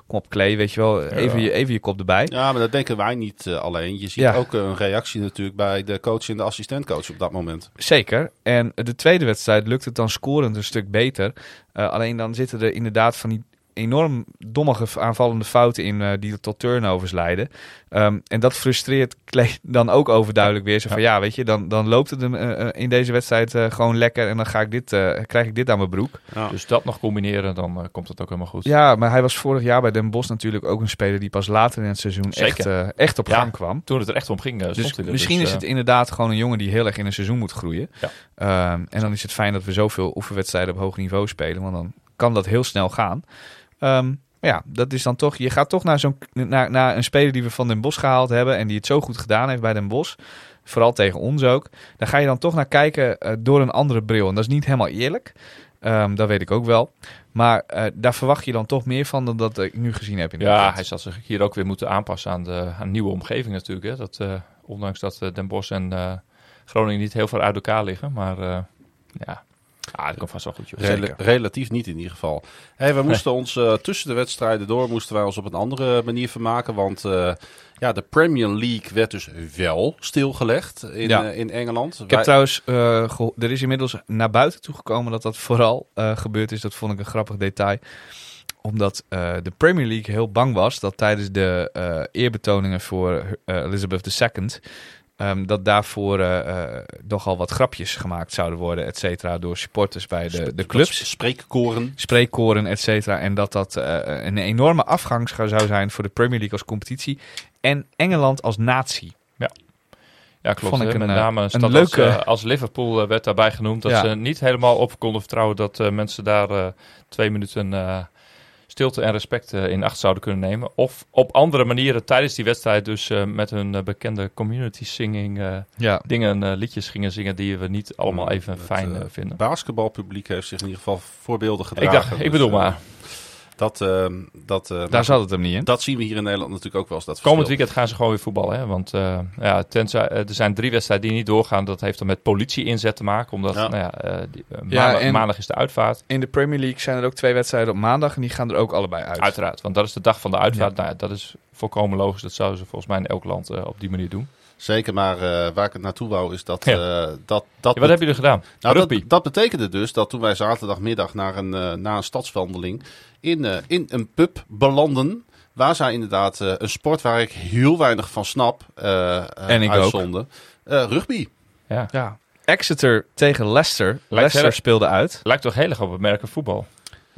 kom op Clay, weet je wel, even, je, even je kop erbij. Ja, maar dat denken wij niet eh, alleen. Je ziet Ja. ook een reactie natuurlijk bij de coach en de assistentcoach op dat moment. Zeker. En de tweede wedstrijd lukt het dan scorend een stuk beter. Alleen dan zitten er inderdaad van die enorm dommige aanvallende fouten in eh, die tot turnovers leiden. Ehm, en dat frustreert Clay dan ook overduidelijk weer. Zo van ja, weet je, dan, dan loopt het hem eh, eh, in deze wedstrijd eh, gewoon lekker en dan ga ik dit, eh, krijg ik dit aan mijn broek. Ja. Dus dat nog combineren, dan komt het ook helemaal goed. Ja, maar hij was vorig jaar bij Den Bosch natuurlijk ook een speler die pas later in het seizoen echt, Zeker. echt op Ja. gang kwam. Toen het er echt om ging, Dus er. misschien Dus, is het inderdaad gewoon een jongen die heel erg in een seizoen moet groeien. Ja. Ehm, en dan is het fijn dat we zoveel oefenwedstrijden op hoog niveau spelen, want dan kan dat heel snel gaan. Ehm, maar ja, dat is dan toch. Je gaat toch naar, zo'n, naar, naar een speler die we van Den Bosch gehaald hebben en die het zo goed gedaan heeft bij Den Bosch. Vooral tegen ons ook. Daar ga je dan toch naar kijken eh, door een andere bril. En dat is niet helemaal eerlijk. Ehm, dat weet ik ook wel. Maar eh, daar verwacht je dan toch meer van dan dat ik nu gezien heb in Ja, hij zal zich hier ook weer moeten aanpassen aan de aan nieuwe omgeving natuurlijk. Hè. Dat, eh, ondanks dat Den Bosch en Groningen niet heel ver uit elkaar liggen. Maar ja, ah, dat vast wel goed. joh. Relatief niet in ieder geval. Hey, we moesten ons eh, tussen de wedstrijden door moesten wij ons op een andere manier vermaken. Want eh, ja, de Premier League werd dus wel stilgelegd in, Ja. eh, in Engeland. Ik heb trouwens, geho- er is inmiddels naar buiten toegekomen dat dat vooral gebeurd is. Dat vond ik een grappig detail. Omdat de Premier League heel bang was dat tijdens de eerbetoningen voor Elizabeth II... ehm, dat daarvoor eh, eh, nogal wat grapjes gemaakt zouden worden, et cetera, door supporters bij de, de clubs. Spreekkoren. Spreekkoren, et cetera. En dat dat eh, een enorme afgang zou zijn voor de Premier League als competitie. En Engeland als natie. Ja, klopt. Vond ik een, Met name een een leuke- als, als Liverpool werd daarbij genoemd. Dat Ja. ze niet helemaal op konden vertrouwen dat eh, mensen daar twee minuten eh, stilte en respect eh, in acht zouden kunnen nemen. Of op andere manieren tijdens die wedstrijd dus eh, met hun eh, bekende community singing Ja, dingen, liedjes gingen zingen die we niet allemaal even Het, fijn vinden. Basketbalpubliek heeft zich in ieder geval voorbeeldig Ik gedragen. dacht, ik Dus, bedoel eh, maar. Dat, eh, dat, eh, daar zat het hem niet in. dat zien we hier in Nederland natuurlijk ook wel eens. Dat Komend verschil. weekend gaan ze gewoon weer voetballen. Hè? Want eh, ja, tenzij, er zijn drie wedstrijden die niet doorgaan. Dat heeft dan met politie-inzet te maken. Omdat Ja. nou ja, die, Ja, maandag, is de uitvaart. In de Premier League zijn er ook twee wedstrijden op maandag en die gaan er ook allebei uit. Uiteraard, want dat is de dag van de uitvaart. Nou ja, dat is volkomen logisch. Dat zouden ze volgens mij in elk land op die manier doen. Zeker, maar eh, waar ik het naartoe wou is dat... Ja. eh, dat, dat Ja, wat hebben jullie gedaan? Nou, Rugby. dat, dat betekende dus dat toen wij zaterdagmiddag naar een, eh, na een stadswandeling in, eh, in een pub belanden. Waar zij inderdaad eh, een sport waar ik heel weinig van snap eh eh, En ik ook. uitzonden. Eh, rugby. Ja. Ja. Exeter tegen Leicester. Leicester heel- speelde uit. Lijkt toch heel erg op het merken voetbal.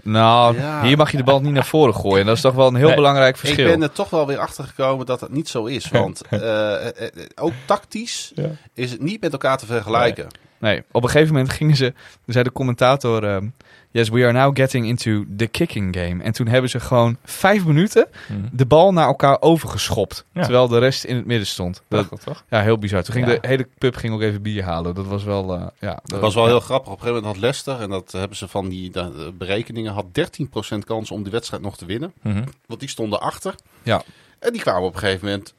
Nou, Ja. hier mag je de bal niet naar voren gooien. Dat is toch wel een heel Nee, belangrijk verschil. Ik ben er toch wel weer achter gekomen dat het niet zo is. Want eh, eh, eh, ook tactisch Ja. is het niet met elkaar te vergelijken. Nee, op een gegeven moment gingen ze, zei de commentator, ehm, yes, we are now getting into the kicking game. En toen hebben ze gewoon vijf minuten Hm. de bal naar elkaar overgeschopt. Ja. Terwijl de rest in het midden stond. Dat, Prachtig, toch? ja, heel bizar. Toen ging Ja. de hele pub ging ook even bier halen. Dat was wel, eh, ja. Dat was wel heel grappig. Op een gegeven moment had Leicester, en dat hebben ze van die de, berekeningen, had 13% kans om die wedstrijd nog te winnen. Mhm. Want die stonden achter. Ja. En die kwamen op een gegeven moment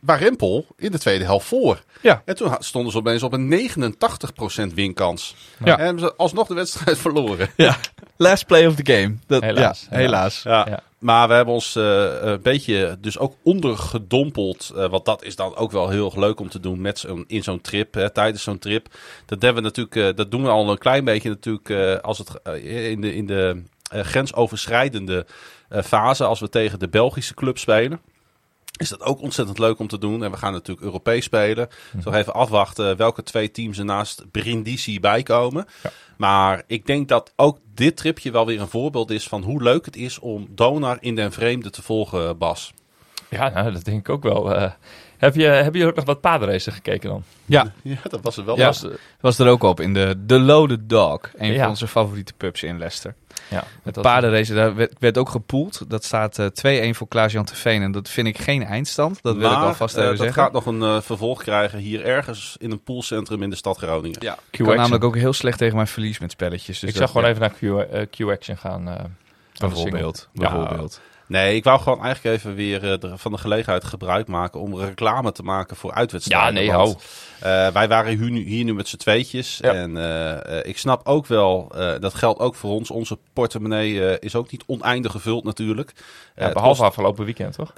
Warempel in de tweede helft voor. Ja. En toen stonden ze opeens op een 89% winkans. Ja. En hebben ze alsnog de wedstrijd verloren. Ja, last play of the game. Dat, Helaas, Ja, helaas. Ja. Ja. maar we hebben ons eh, een beetje dus ook ondergedompeld. eh, want dat is dan ook wel heel erg leuk om te doen met zo'n, in zo'n trip, hè, tijdens zo'n trip. Dat, hebben we natuurlijk, eh, dat doen we al een klein beetje natuurlijk eh, als het, eh, in de, in de eh, grensoverschrijdende eh, fase. Als we tegen de Belgische club spelen. Is dat ook ontzettend leuk om te doen. En we gaan natuurlijk Europees spelen. Dus nog even afwachten welke twee teams er naast Brindisi bijkomen. Ja. Maar ik denk dat ook dit tripje wel weer een voorbeeld is van hoe leuk het is om Donar in den vreemde te volgen, Bas. Ja, nou, dat denk ik ook wel. Eh, heb, je, heb je ook nog wat paardenracen gekeken dan? Ja, Ja, dat was er wel. Ja. Was, was er ook op in de The Loaded Dog. Een Ja. van onze favoriete pubs in Leicester. Ja, Het dat- paardenrace, daar werd, werd ook gepoeld. Dat staat eh, 2-1 voor Klaas-Jan Terveen. En dat vind ik geen eindstand. Dat wil ik alvast eh, even dat zeggen. gaat nog een eh, vervolg krijgen hier ergens in een poolcentrum in de stad Groningen. Ja, ik kan namelijk ook heel slecht tegen mijn verlies met spelletjes. Dus ik dat- zag gewoon ja, even naar Q, eh, Q-Action gaan. eh. Bijvoorbeeld. Ja. Nee, ik wou gewoon eigenlijk even weer eh, de- van de gelegenheid gebruik maken om reclame te maken voor uitwedstrijden. Ja, nee, Want, eh, wij waren hier nu, hier nu met z'n tweetjes. Ja. En eh, ik snap ook wel, dat geldt ook voor ons. Onze portemonnee is ook niet oneindig gevuld natuurlijk. Ja, Eh, behalve kost- afgelopen weekend, toch?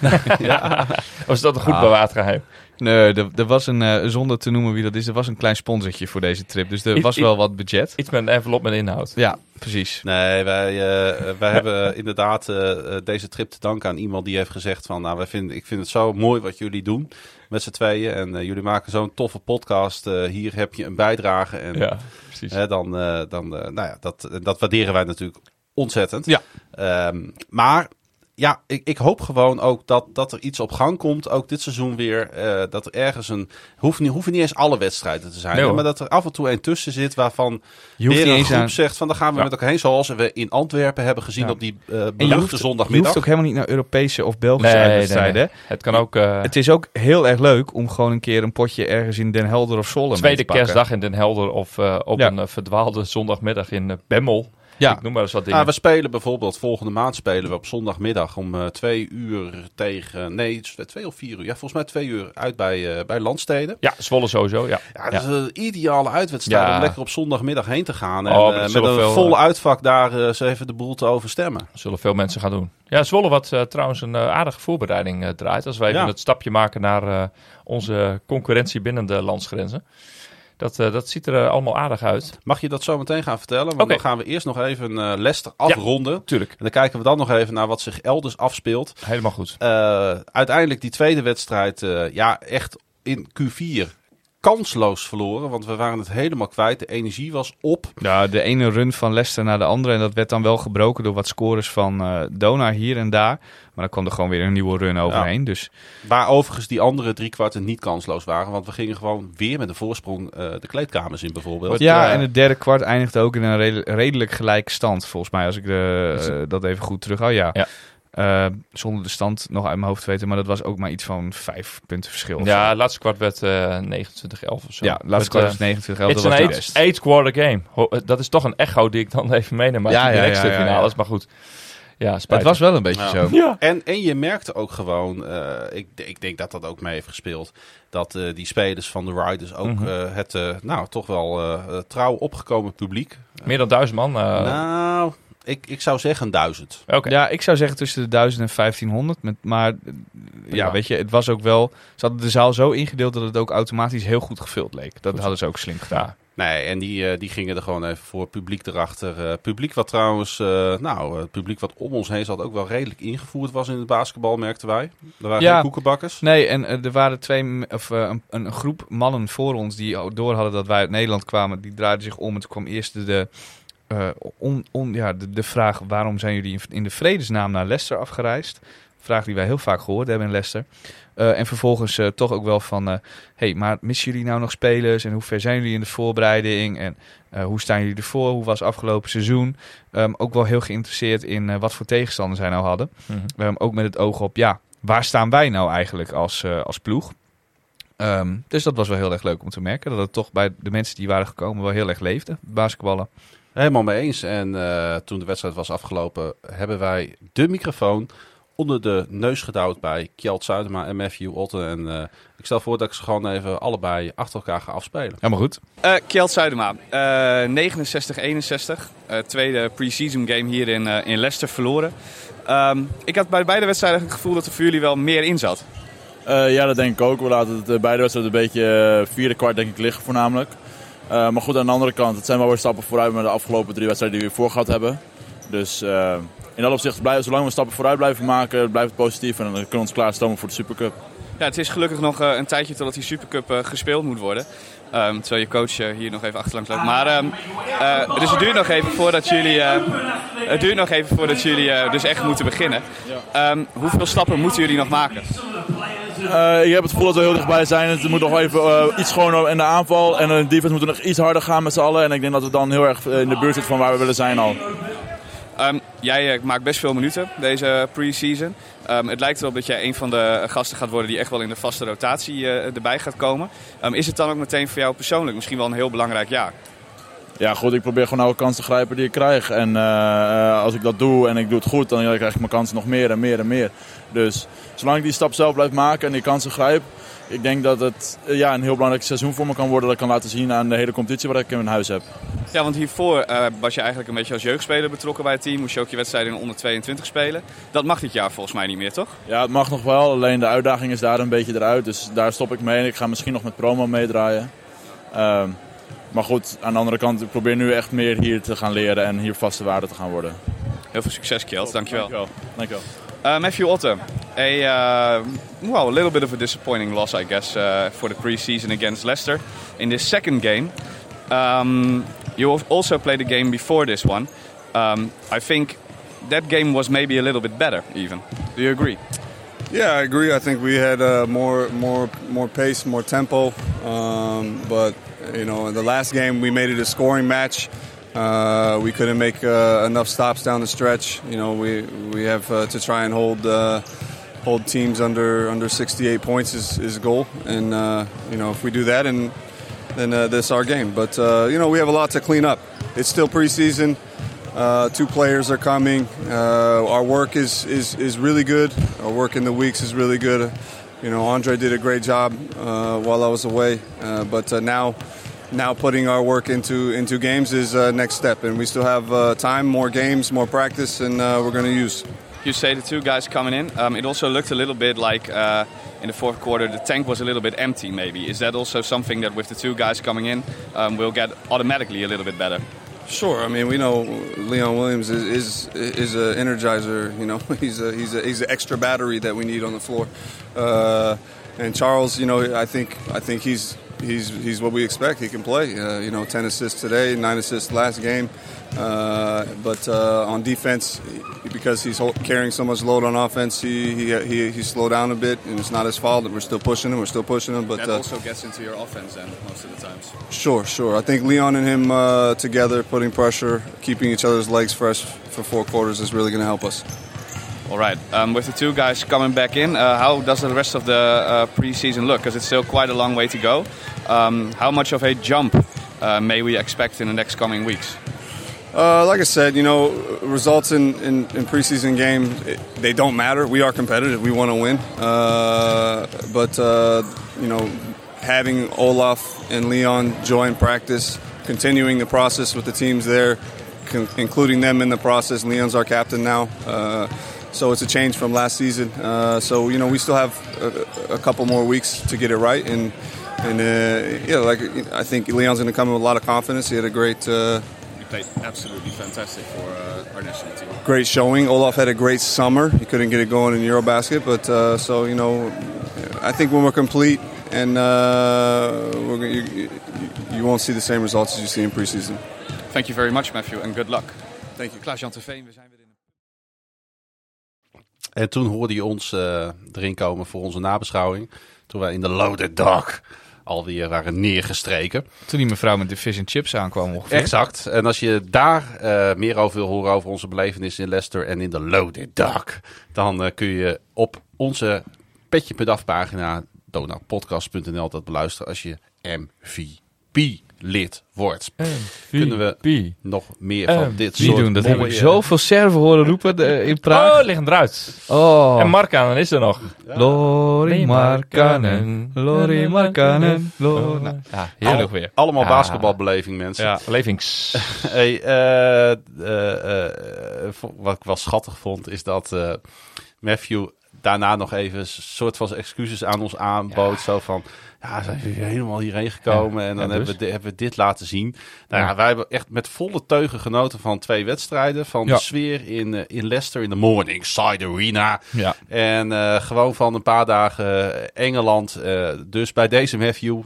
Of is dat een goed Ah. bewaard geheim? Nee, er, er was een, eh, zonder te noemen wie dat is, er was een klein sponsortje voor deze trip. Dus er was wel wat budget. Iets met een envelop met inhoud. Ja, precies. Nee, wij, eh, wij hebben inderdaad eh, eh, deze trip te danken aan iemand die heeft gezegd van... Nou, wij vinden, ik vind het zo mooi wat jullie doen met z'n tweeën. En eh, jullie maken zo'n toffe podcast. Eh, hier heb je een bijdrage. En Ja, precies. Hè, dan, eh, dan eh, nou ja, dat, dat waarderen wij natuurlijk ontzettend. Ja. Ehm, maar ja, ik, ik hoop gewoon ook dat, dat er iets op gang komt. Ook dit seizoen weer. eh, dat er ergens een. Hoeft niet, hoeven niet eens alle wedstrijden te zijn. Nee, hè, hoor. maar dat er af en toe een tussen zit waarvan. Je hoeft weer niet een eens groep aan... zegt van dan gaan we Ja. met elkaar heen. Zoals we in Antwerpen hebben gezien Ja. op die eh En je beruchte hoeft, je zondagmiddag. hoeft ook helemaal niet naar Europese of Belgische Nee, nee, uitwedstrijden. nee. Het kan ook eh, Het is ook heel erg leuk om gewoon een keer een potje ergens in Den Helder of Zwolle mee tweede te pakken. kerstdag in Den Helder of eh, op Ja. een verdwaalde zondagmiddag in Bemmel. Ja, Ik noem maar eens wat dingen. Ah, we spelen bijvoorbeeld volgende maand spelen we op zondagmiddag om eh, twee uur tegen. Nee, twee of vier uur. Ja, volgens mij twee uur uit bij, eh, bij Landsteden. Ja, Zwolle sowieso, ja. Ja, dat is een ideale uitwedstrijd Ja. om lekker op zondagmiddag heen te gaan. En Oh, eh, met een veel, eh, uitvak daar eens even de boel te overstemmen. Zullen veel mensen gaan doen. Ja, Zwolle wat trouwens een aardige voorbereiding draait. Als wij even Ja. het stapje maken naar eh, onze concurrentie binnen de landsgrenzen. Dat, eh, dat ziet er eh, allemaal aardig uit. Mag je dat zo meteen gaan vertellen? Want dan gaan we eerst nog even eh Leicester afronden. Tuurlijk, En dan kijken we dan nog even naar wat zich elders afspeelt. helemaal goed. Uiteindelijk die tweede wedstrijd, ja, echt in Q4 kansloos verloren. Want we waren het helemaal kwijt. De energie was op. Ja, de ene run van Leicester naar de andere. En dat werd dan wel gebroken door wat scores van eh Donar hier en daar. Maar dan kwam er gewoon weer een nieuwe run overheen. Dus Waar overigens die andere drie kwarten niet kansloos waren. Want we gingen gewoon weer met een voorsprong eh, de kleedkamers in bijvoorbeeld. ja, en het derde kwart eindigde ook in een redelijk, redelijk gelijke stand. Volgens mij, als ik de, dat even goed terug hou. Ja. Ja. Eh, zonder de stand nog uit mijn hoofd te weten. Maar dat was ook maar iets van vijf punten verschil. Ja, het laatste kwart werd eh 29-11 of zo. ja laatste kwart was 29 Het is een de eight, quarter game. Ho- dat is toch een echo die ik dan even meeneem uit Ja, de ja, directe ja, ja, ja. finales. Maar goed, ja, Het was wel een beetje Ja. zo. Ja. En, en je merkte ook gewoon, eh, ik, ik denk dat dat ook mee heeft gespeeld, dat eh, die spelers van de Riders ook Mhm. eh, het, eh, nou, toch wel trouw opgekomen publiek. Meer dan duizend man. eh, nou, ik, ik zou zeggen duizend. Oké. Ja, ik zou zeggen tussen de 1000 en 1500. Met, maar ja, weet je, het was ook wel. Ze hadden de zaal zo ingedeeld dat het ook automatisch heel goed gevuld leek. Dat Goed. hadden ze ook slim gedaan. Nee, en die, eh, die gingen er gewoon even voor. Publiek erachter. Eh, publiek wat trouwens, eh, nou, het publiek wat om ons heen zat ook wel redelijk ingevoerd was in het basketbal, merkten wij. Er waren Ja. geen koekenbakkers. Nee, en er waren twee, of, een, een groep mannen voor ons die door hadden dat wij uit Nederland kwamen. Die draaiden zich om. En toen kwam eerst de, de, on, on, ja, de, de vraag: waarom zijn jullie in, in de vredesnaam naar Leicester afgereisd? Vraag die wij heel vaak gehoord hebben in Leicester. Eh, en vervolgens eh, toch ook wel van: eh, hey, maar missen jullie nou nog spelers? En hoe ver zijn jullie in de voorbereiding? En hoe staan jullie ervoor? Hoe was afgelopen seizoen? Ehm, ook wel heel geïnteresseerd in wat voor tegenstanders zij nou hadden. Ehm, ook met het oog op, ja, waar staan wij nou eigenlijk als, als ploeg? Ehm, dus dat was wel heel erg leuk om te merken. Dat het toch bij de mensen die waren gekomen wel heel erg leefde, basketballen. Helemaal mee eens. En toen de wedstrijd was afgelopen, hebben wij de microfoon onder de neus gedouwd bij Kjeld Zuidema en Matthew Otten. En eh, ik stel voor dat ik ze gewoon even allebei achter elkaar ga afspelen. Helemaal goed. Eh Kjeld Zuidema, eh 69-61. Eh, tweede pre-season game hier in, eh, in Leicester verloren. Ehm, ik had bij beide wedstrijden het gevoel dat er voor jullie wel meer in zat. Eh, ja, dat denk ik ook. We laten het beide wedstrijden een beetje vierde kwart denk ik liggen voornamelijk. Eh, maar goed, aan de andere kant, het zijn wel weer stappen vooruit met de afgelopen drie wedstrijden die we voor gehad hebben. Dus eh, in dat opzicht, blijven, zolang we stappen vooruit blijven maken, blijft het positief. En dan kunnen we ons klaarstomen voor de Supercup. Ja, het is gelukkig nog eh, een tijdje totdat die Supercup eh, gespeeld moet worden. Ehm, terwijl je coach hier nog even achterlangs loopt. Maar, ehm, eh, dus het duurt nog even voordat jullie, het duurt nog even voordat jullie dus echt moeten beginnen. Ehm, hoeveel stappen moeten jullie nog maken? Ik heb het gevoel dat we heel dichtbij zijn. Het moet nog even iets schoner in de aanval. En de defense moet nog iets harder gaan met z'n allen. En ik denk dat we dan heel erg in de buurt zitten van waar we willen zijn al. Ehm, jij eh, maakt best veel minuten deze pre-season. Ehm, het lijkt erop dat jij een van de gasten gaat worden die echt wel in de vaste rotatie eh, erbij gaat komen. Ehm, is het dan ook meteen voor jou persoonlijk misschien wel een heel belangrijk jaar? Ja, goed, ik probeer gewoon elke kans te grijpen die ik krijg. En eh, als ik dat doe en ik doe het goed, dan krijg ik mijn kansen nog meer en meer en meer. Dus zolang ik die stap zelf blijf maken en die kansen grijp, ik denk dat het eh, ja, een heel belangrijk seizoen voor me kan worden. Dat ik kan laten zien aan de hele competitie wat ik in mijn huis heb. Ja, want hiervoor eh, was je eigenlijk een beetje als jeugdspeler betrokken bij het team. Moest je ook je wedstrijden in onder 22 spelen. Dat mag dit jaar volgens mij niet meer, toch? Ja, het mag nog wel, alleen de uitdaging is daar een beetje eruit. Dus daar stop ik mee en ik ga misschien nog met promo meedraaien. Ehm, maar goed, aan de andere kant, ik probeer nu echt meer hier te gaan leren en hier vaste waarde te gaan worden. Heel veel succes, Kjeld. Dankjewel. Dankjewel. Dankjewel. Uh, Matthew Otte, a uh, well, a little bit of a disappointing loss, I guess, uh, for the preseason against Leicester in this second game. Um, you also played a game before this one. Um, I think that game was maybe a little bit better, even. Do you agree? Yeah, I agree. I think we had uh, more, more, more pace, more tempo. Um, but you know, in the last game, we made it a scoring match. Uh, we couldn't make uh, enough stops down the stretch. You know, we we have uh, to try and hold uh, hold teams under under 68 points is is goal. And uh, you know, if we do that, and then uh, that's our game. But you know, we have a lot to clean up. It's still preseason. Two players are coming. Our work is, is, is really good. Our work in the weeks is really good. You know, Andre did a great job while I was away. But now, now putting our work into into games is uh, next step, and we still have uh, time, more games, more practice, and uh, we're going to use. You say the two guys coming in. Um, it also looked a little bit like uh, in the fourth quarter the tank was a little bit empty. Maybe is that also something that with the two guys coming in, um, will get automatically a little bit better? Sure. I mean, we know Leon Williams is is, is an energizer. You know, he's a he's a he's an extra battery that we need on the floor. Uh, and Charles, you know, I think I think he's he's he's what we expect. He can play. Uh, you know, ten assists today, nine assists last game. Uh, but uh, on defense, because he's carrying so much load on offense, he, he he he slowed down a bit, and it's not his fault. We're still pushing him. We're still pushing him. But That uh, also gets into your offense then most of the times. Sure, sure. I think Leon and him uh, together, putting pressure, keeping each other's legs fresh for four quarters is really going to help us. All right. Um, with the two guys coming back in, uh, how does the rest of the uh, preseason look? Because it's still quite a long way to go. Um, how much of a jump uh, may we expect in the next coming weeks? Uh, like I said, you know, results in, in, in preseason games, they don't matter. We are competitive. We want to win. Uh, but, uh, you know, having Olaf and Leon join practice, continuing the process with the teams there, con- including them in the process. Leon's our captain now. So it's a change from last season. Uh, so, you know, we still have a, a couple more weeks to get it right. And, and uh, yeah, like I think Leon's going to come in with a lot of confidence. He had a great. Uh, You played absolutely fantastic for uh, our national team. great showing. Olaf had a great summer. He couldn't get it going in Eurobasket, but uh, so you know, I think when we're complete and uh, we're, you, you, you won't see the same results as you see in preseason. Thank you very much, Matthew, and good luck. Thank you. Klaas-Jan Terveen, we zijn weer in En toen hoorde je ons eh, erin komen voor onze nabeschouwing. Toen wij in de Loaded Dog alweer waren neergestreken. Toen die mevrouw met de fish and chips aankwam ongeveer. Exact. En als je daar eh, meer over wil horen over onze belevenis in Leicester en in de Loaded Dog, dan eh, kun je op onze petje pagina donapodcast.nl dat beluisteren als je MVP lid wordt. Kunnen we nog meer van Eh, dit soort doen? Dat heb ik zoveel serven horen roepen de- in Praag. Oh, liggen eruit. Oh, En Markanen is er nog. Lori Markkanen, Lori Markkanen, Lori... Nou, Ja, heerlijk heerlijk. weer. Allemaal Ja. basketbalbeleving, mensen. Ja. Belevings. Hey, eh, eh, eh, vo- wat ik wel schattig vond, is dat eh, Matthew daarna nog even een soort van excuses aan ons aanbood. Zo van, ja, zijn jullie helemaal hierheen gekomen en dan Ja, hebben, dus. we, hebben we dit laten zien. Nou ja, Ja. wij hebben echt met volle teugen genoten van twee wedstrijden. Van Ja. de sfeer in, eh, in Leicester in de Morningside Arena. Ja. En eh, gewoon van een paar dagen eh, Engeland. Dus bij deze Matthew,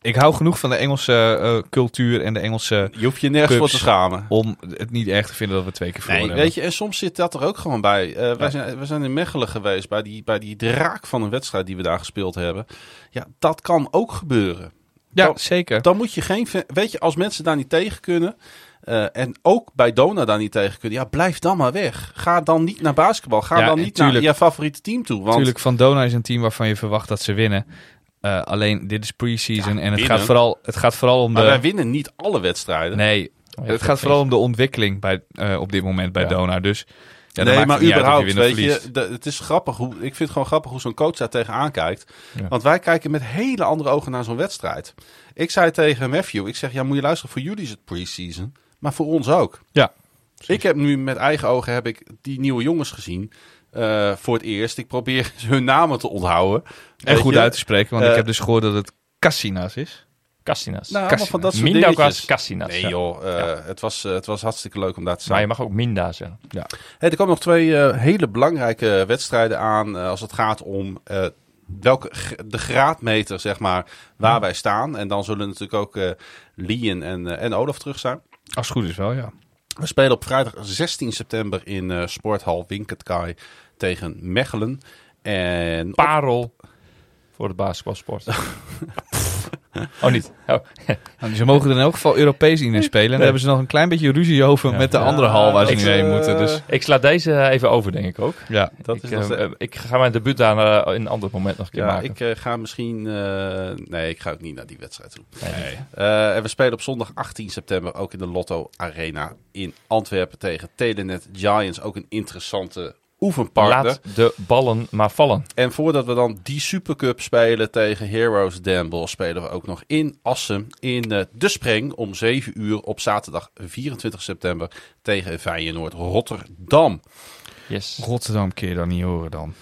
Ik hou genoeg van de Engelse eh, cultuur en de Engelse... je hoeft je nergens voor te schamen. om het niet erg te vinden dat we twee keer verloren Nee, hebben. weet je, en soms zit dat er ook gewoon bij. Eh, wij, zijn, we zijn in Mechelen geweest bij die, bij die draak van een wedstrijd die we daar gespeeld hebben. Ja, dat kan ook gebeuren. Ja, Dan- zeker. Dan moet je geen. Weet je, als mensen daar niet tegen kunnen. eh, en ook bij Dona daar niet tegen kunnen. Ja, blijf dan maar weg. Ga dan niet naar basketbal. Ga Ja, dan niet naar tuurlijk- je favoriete team toe. Want Natuurlijk, Van Dona is een team waarvan je verwacht dat ze winnen. Eh, alleen, dit is pre-season Ja, en het winnen. gaat, vooral, het gaat vooral om maar wij de... winnen niet alle wedstrijden. Nee, het gaat vooral om de ontwikkeling bij, eh, op dit moment bij Ja. Dona. Dus ja, nee, maar überhaupt, weet verliest. je, de- het is grappig hoe, ik vind het gewoon grappig hoe zo'n coach daar tegenaan kijkt. Ja. Want wij kijken met hele andere ogen naar zo'n wedstrijd. Ik zei tegen Matthew, ik zeg, ja, moet je luisteren, voor jullie is het pre-season, maar voor ons ook. Ja. Ik heb nu met eigen ogen heb ik die nieuwe jongens gezien. Eh, voor het eerst. Ik probeer hun namen te onthouden. En goed je? uit te spreken, want Eh, ik heb dus gehoord dat het Cassinas is. Cassinas. Nou, allemaal van dat soort Mindaugas dingetjes. Cassinas. Nee ja. joh, eh, het, was, eh, het was hartstikke leuk om daar te zijn. Maar je mag ook Minda zeggen. Hey, er komen nog twee eh, hele belangrijke wedstrijden aan eh, als het gaat om eh, welke de graadmeter, zeg maar, waar wij staan. En dan zullen natuurlijk ook eh Lien en, eh, en Olaf terug zijn. Als het goed is wel, ja. We spelen op vrijdag 16 september in eh, Sporthal Winkertkai tegen Mechelen. En op- Parel voor de basketbalsport. oh, niet. Oh. Nou, ze mogen er in elk geval Europees in spelen. En daar hebben ze nog een klein beetje ruzie over Ja. met de Ja, andere hal waar ze nu heen eh, moeten. Dus Ik sla deze even over, denk ik ook. ja, dat ik, is eh, ik ga mijn debuut daar eh, in een ander moment nog een keer ja, maken. ik ga misschien. eh, nee, ik ga ook niet naar die wedstrijd toe. Nee. Eh, en we spelen op zondag 18 september ook in de Lotto Arena in Antwerpen tegen Telenet Giants. Ook een interessante oefenpartner. Laat de ballen maar vallen. En voordat we dan die Supercup spelen tegen Heroes Den Bosch, spelen we ook nog in Assen in eh, De Spreng om 7 uur op zaterdag 24 september tegen Feyenoord Rotterdam. Yes. Rotterdam kun je dan niet horen dan.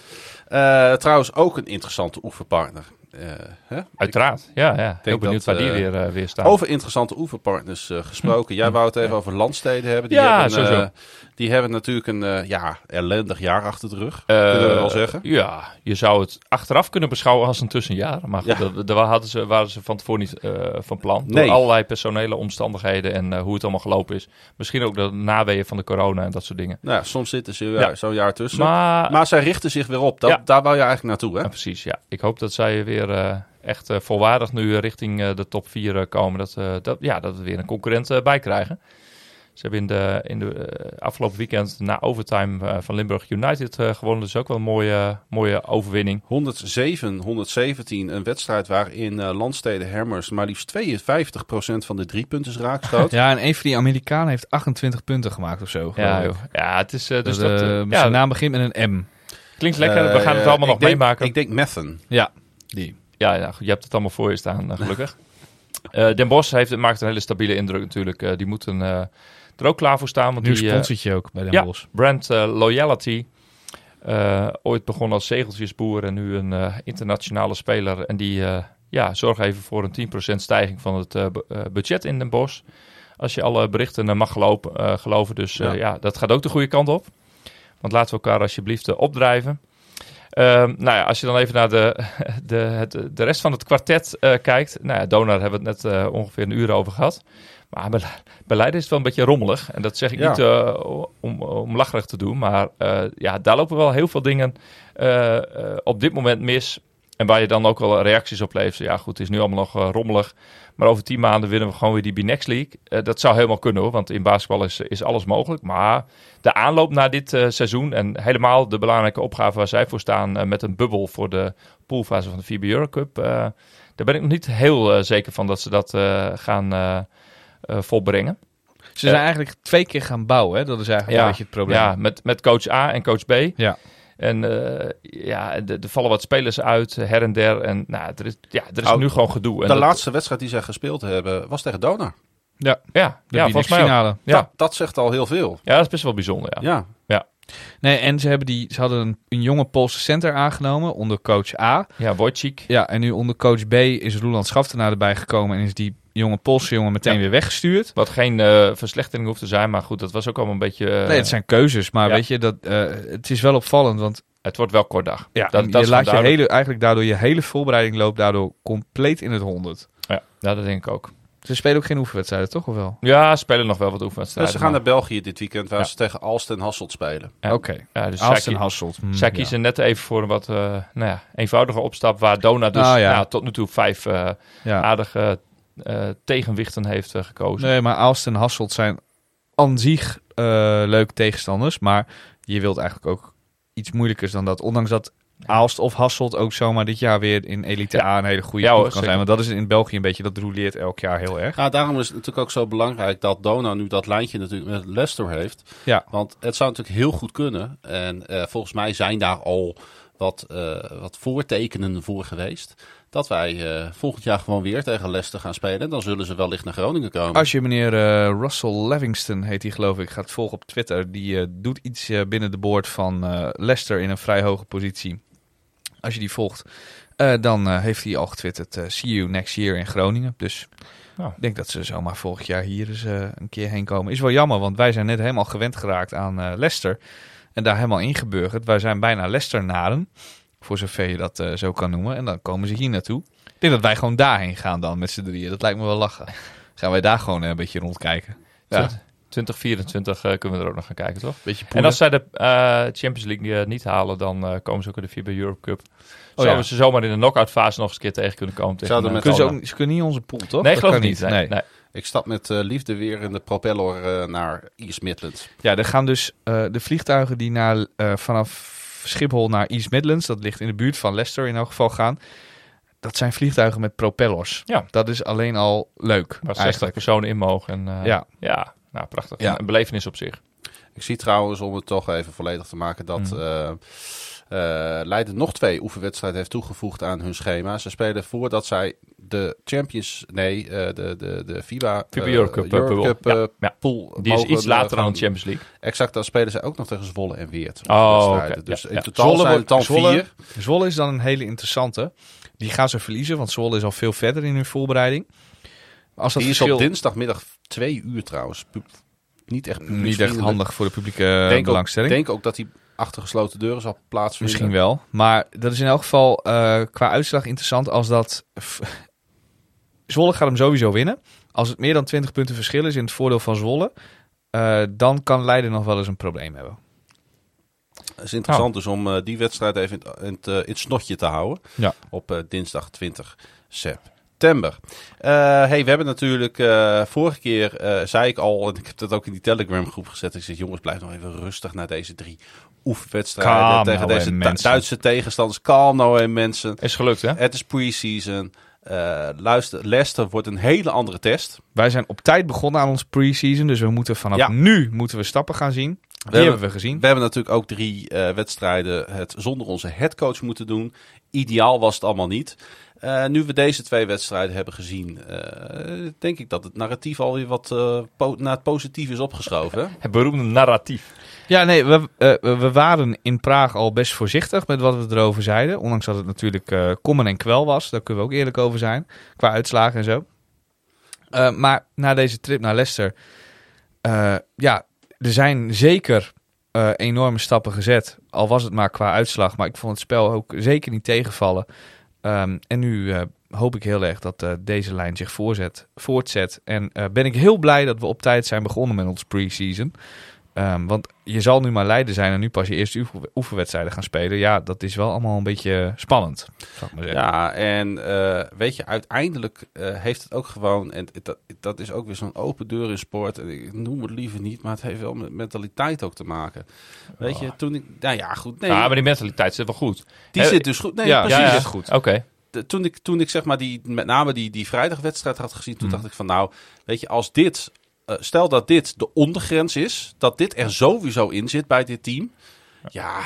Eh, trouwens ook een interessante oefenpartner. Eh, hè? Uiteraard. Ja, ja. Heel benieuwd dat, waar die eh, weer, eh, weer staan. Over interessante oefenpartners eh, gesproken. Jij wou het even over landsteden hebben. Die, Ja, hebben, sowieso. die hebben natuurlijk een ja, ellendig jaar achter de rug. Kunnen we wel zeggen. Ja, je zou het achteraf kunnen beschouwen als een tussenjaar. Maar goed, Ja. dat- daar hadden ze, waren ze van tevoren niet van plan. Nee. Door allerlei personele omstandigheden en hoe het allemaal gelopen is. Misschien ook de naweeën van de corona en dat soort dingen. Nou, ja, soms zitten ze Ja. ja. zo'n jaar tussen. Maar, Maar, zij richten zich weer op. Dat. Daar wou je eigenlijk naartoe, hè? Ja, precies, ja. Ik hoop dat zij weer eh, echt eh, volwaardig nu eh, richting eh, de top 4 komen. Dat, eh, dat, ja, dat we weer een concurrent bij krijgen. Ze hebben in de, in de eh, afgelopen weekend na overtime van Limburg United eh, gewonnen. Dus ook wel een mooie, mooie overwinning. 107, 117. Een wedstrijd waarin eh Landstede Hammers maar liefst 52% van de driepunters raakstoot. Ja, en een van die Amerikanen heeft 28 punten gemaakt of zo. Ja, joh. ja, het is eh, dus Dus dat, zijn ja, naam begint met een M. klinkt lekker. we gaan het allemaal nog denk- meemaken. Ik denk Methen. Ja, die. Ja, ja je hebt het allemaal voor je staan, eh, gelukkig. Eh, Den Bosch heeft, maakt een hele stabiele indruk natuurlijk. Eh, die moeten er ook klaar voor staan. Want Nieuw die, sponsortje ook bij Den ja, Bosch. brand Loyalty. Ooit begonnen als zegeltjesboer en nu een internationale speler. En die eh, ja, zorgt even voor een 10% stijging van het bu- budget in Den Bosch. Als je alle berichten mag gelopen, geloven. Dus Ja. ja. dat gaat ook de goede kant op. Want laten we elkaar alsjeblieft opdrijven. Ehm, nou ja, als je dan even naar de, de, het, de rest van het kwartet eh, kijkt. Nou ja, Donar hebben we het net eh, ongeveer een uur over gehad. Maar bij, bij Leiden is het wel een beetje rommelig. En dat zeg ik Ja. niet eh, om, om lacherig te doen. Maar ja, daar lopen wel heel veel dingen op dit moment mis. En waar je dan ook wel reacties op leeft. Ja, goed, het is nu allemaal nog rommelig. Maar over tien maanden winnen we gewoon weer die B-Next League. Eh, dat zou helemaal kunnen hoor, want in basketbal is, is alles mogelijk. Maar de aanloop naar dit eh, seizoen en helemaal de belangrijke opgave waar zij voor staan... eh, met een bubbel voor de poolfase van de FIBA Eurocup... daar ben ik nog niet heel zeker van dat ze dat gaan volbrengen. Ze zijn eigenlijk twee keer gaan bouwen. Hè? Dat is eigenlijk een beetje het probleem. Ja, met, met coach A en coach B. Ja. En eh, ja, er vallen wat spelers uit, eh, her en der. En nou, er is, ja, er is Nou, nu gewoon gedoe. En De dat- laatste wedstrijd die zij gespeeld hebben was tegen Donar. ja, Ja, de ja volgens mij. Ja. Dat, dat zegt al heel veel. ja, dat is best wel bijzonder. Ja. Ja. Nee, en ze, hebben die, ze hadden een, een jonge Poolse center aangenomen onder coach A. Ja, Wojcik. Ja, en nu onder coach B is Roland Schaftenaar erbij gekomen en is die jonge Poolse jongen meteen Ja. weer weggestuurd. Wat geen eh, verslechtering hoeft te zijn, maar goed, dat was ook allemaal een beetje... eh, nee, het zijn keuzes, maar ja. weet je, dat, eh, het is wel opvallend, want Het wordt wel kort dag. ja, dat, dat je laat je hele, eigenlijk daardoor je hele voorbereiding loopt daardoor compleet in het honderd. Ja, ja, dat denk ik ook. Ze spelen ook geen oefenwedstrijden, toch of wel? Ja, ze spelen nog wel wat Dus oefenwedstrijden. ze gaan naar België dit weekend waar Ja. ze tegen Alst en Hasselt spelen. Ja. Oké. Ja, dus Aalst zij, en Hasselt. Hm, zij ja. kiezen net even voor een wat eh, nou ja, eenvoudige opstap, waar Dona dus Ah, ja. nou, tot nu toe vijf eh, Ja. aardige eh, tegenwichten heeft gekozen. Nee, maar Aalst en Hasselt zijn aan zich eh, leuke tegenstanders. Maar je wilt eigenlijk ook iets moeilijkers dan dat. Ondanks dat Aalst of Hasselt ook zomaar dit jaar weer in Elite. A een hele goede Ja, hoor, kan zeker. zijn. Want dat is in België een beetje, dat roleert elk jaar heel erg. Ja, daarom is het natuurlijk ook zo belangrijk dat Dona nu dat lijntje natuurlijk met Leicester heeft. Ja. Want het zou natuurlijk heel goed kunnen. En eh, volgens mij zijn daar al wat, eh, wat voortekenen voor geweest. Dat wij eh, volgend jaar gewoon weer tegen Leicester gaan spelen. En dan zullen ze wellicht naar Groningen komen. Als je meneer Russell Livingston, heet hij geloof ik, gaat volgen op Twitter. Die doet iets binnen de boord van Leicester in een vrij hoge positie. Als je die volgt, eh, dan eh, heeft hij al getwitterd, eh, see you next year in Groningen. Dus Nou. ik denk dat ze zomaar volgend jaar hier eens een keer heen komen. Is wel jammer, want wij zijn net helemaal gewend geraakt aan Leicester. En daar helemaal ingeburgerd. Wij zijn bijna Leicester-naren, voor zover je dat zo kan noemen. En dan komen ze hier naartoe. Ik denk dat wij gewoon daarheen gaan dan met z'n drieën. Dat lijkt me wel lachen. Gaan wij daar gewoon een beetje rondkijken. Ja, 2024 eh, kunnen we er ook nog gaan kijken, toch? beetje En als zij de eh, Champions League eh, niet halen, dan eh, komen ze ook in de FIBA Europe Cup. Oh, Zouden ja. we ze zomaar in de knock-out fase nog eens een keer tegen kunnen komen. Tegen, Zouden Kunnen ze, ook, ze kunnen niet onze pool, toch? Nee, Dat geloof ik kan niet. Nee, nee. Ik stap met liefde weer in de propeller eh, naar East Midlands. Ja, er gaan dus eh, de vliegtuigen die naar, eh, vanaf Schiphol naar East Midlands, dat ligt in de buurt van Leicester in elk geval gaan. Dat zijn vliegtuigen met propellers. Ja. Dat is alleen al leuk. Waar 60 eigenlijk. personen in mogen. En, eh, Ja. ja, nou prachtig. Ja. Een belevenis op zich. Ik zie trouwens, om het toch even volledig te maken, dat eh, Leiden nog twee oefenwedstrijden heeft toegevoegd aan hun schema. Ze spelen voordat zij de Champions, nee, eh, de, de, de FIBA, FIBA eh, Eurocup. Eurocup, Ja, ja. pool Die is mogen, iets later dan de Champions League. Exact, dan spelen ze ook nog tegen Zwolle en Weert. Oh. Dus Ja, in ja. totaal Zwolle zijn het dan Zwolle- vier. Zwolle is dan een hele interessante. Die gaan ze verliezen, want Zwolle is al veel verder in hun voorbereiding. Als dat Die is op dinsdagmiddag twee uur trouwens. Niet echt niet echt handig voor de publieke Ik denk ook, belangstelling. denk ook dat die achter gesloten deuren zal plaatsvinden. Misschien wel. Maar dat is in elk geval eh, qua uitslag interessant als dat... Zwolle gaat hem sowieso winnen. Als het meer dan 20 punten verschil is in het voordeel van Zwolle... eh, dan kan Leiden nog wel eens een probleem hebben. Het is interessant dus om eh, die wedstrijd even in, het- in, het, eh, in het snotje te houden. Ja. Op eh, dinsdag 20 september. Eh, hey, we hebben natuurlijk eh, vorige keer, eh, zei ik al, en ik heb dat ook in die Telegram groep gezet. Ik zeg, jongens, blijf nog even rustig naar deze drie oefenwedstrijden. Tegen nou, deze Du-. Duitse tegenstanders. Kalm nou en mensen. Is gelukt, hè? Het is pre-season. Luister, Leicester wordt een hele andere test. Wij zijn op tijd begonnen aan ons pre-season. Dus we moeten vanaf Ja. nu moeten we stappen gaan zien. Die hebben- hebben we gezien. We hebben natuurlijk ook drie wedstrijden het zonder onze headcoach moeten doen. Ideaal was het allemaal niet. Eh, nu we deze twee wedstrijden hebben gezien, eh, denk ik dat het narratief alweer wat eh, po- naar het positief is opgeschoven. hè? Het beroemde narratief. Ja, nee, we, we waren in Praag al best voorzichtig met wat we erover zeiden. Ondanks dat het natuurlijk eh kommer en kwel was. Daar kunnen we ook eerlijk over zijn. Qua uitslagen en zo. Eh, maar na deze trip naar Leicester... eh, ja, er zijn zeker eh, enorme stappen gezet. Al was het maar qua uitslag. Maar ik vond het spel ook zeker niet tegenvallen. Ehm, en nu eh, hoop ik heel erg dat eh, deze lijn zich voorzet, voortzet. En eh, ben ik heel blij dat we op tijd zijn begonnen met ons pre-season. Ehm, want je zal nu maar leider zijn en nu pas je eerste oefen- oefenwedstrijden gaan spelen. Ja, dat is wel allemaal een beetje spannend. Zou ik maar zeggen. Ja, en eh, weet je, uiteindelijk eh, heeft het ook gewoon, en dat, dat is ook weer zo'n open deur in sport. En Ik noem het liever niet, maar het heeft wel met mentaliteit ook te maken. Weet je, toen ik, nou ja, goed, nee, Ja, maar die mentaliteit zit wel goed. die Eh, zit dus goed. Nee, ja, precies. ja, ja. goed. Oké. toen ik, toen ik zeg maar die, met name die, die vrijdagwedstrijd had gezien, toen Hmm. dacht ik van nou, weet je, als dit, stel dat dit de ondergrens is, dat dit er sowieso in zit bij dit team, ja,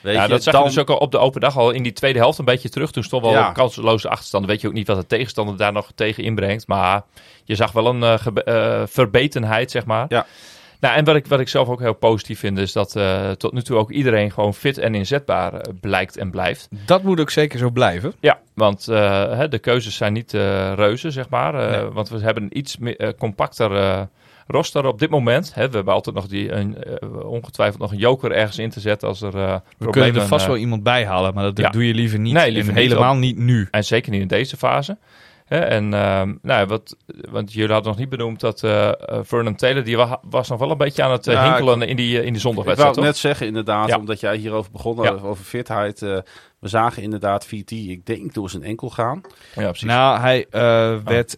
weet Ja, je, dat zag dan, je dus ook al op de open dag al in die tweede helft een beetje terug. Toen stond wel Ja. een kansloze achterstand. Weet je ook niet wat de tegenstander daar nog tegen inbrengt. Maar je zag wel een eh, eh, verbetenheid, zeg maar. Ja. Nou, en wat ik, wat ik zelf ook heel positief vind, is dat eh, tot nu toe ook iedereen gewoon fit en inzetbaar eh, blijkt en blijft. Dat moet ook zeker zo blijven. Ja, want eh, hè, de keuzes zijn niet reuze, zeg maar. Nee. Want we hebben een iets meer, compacter roster op dit moment. Hè, we hebben altijd nog die, een, ongetwijfeld nog een joker ergens in te zetten als er eh We problemen... kunnen er vast wel iemand bij halen, maar dat ja. doe je liever niet. Nee, liever niet. helemaal niet nu. En zeker niet in deze fase. Hè, en ehm, nou, ja, wat, want jullie hadden nog niet benoemd dat eh, eh, Vernon Taylor, die wa- was nog wel een beetje aan het eh, Ja, hinkelen in die, in die Ik wou zondagwedstrijd, het toch? net zeggen, inderdaad, Ja. omdat jij hierover begon, Ja. over fitheid. eh, we zagen inderdaad VT, ik denk, door zijn enkel gaan. Ja, precies. Nou, hij eh, werd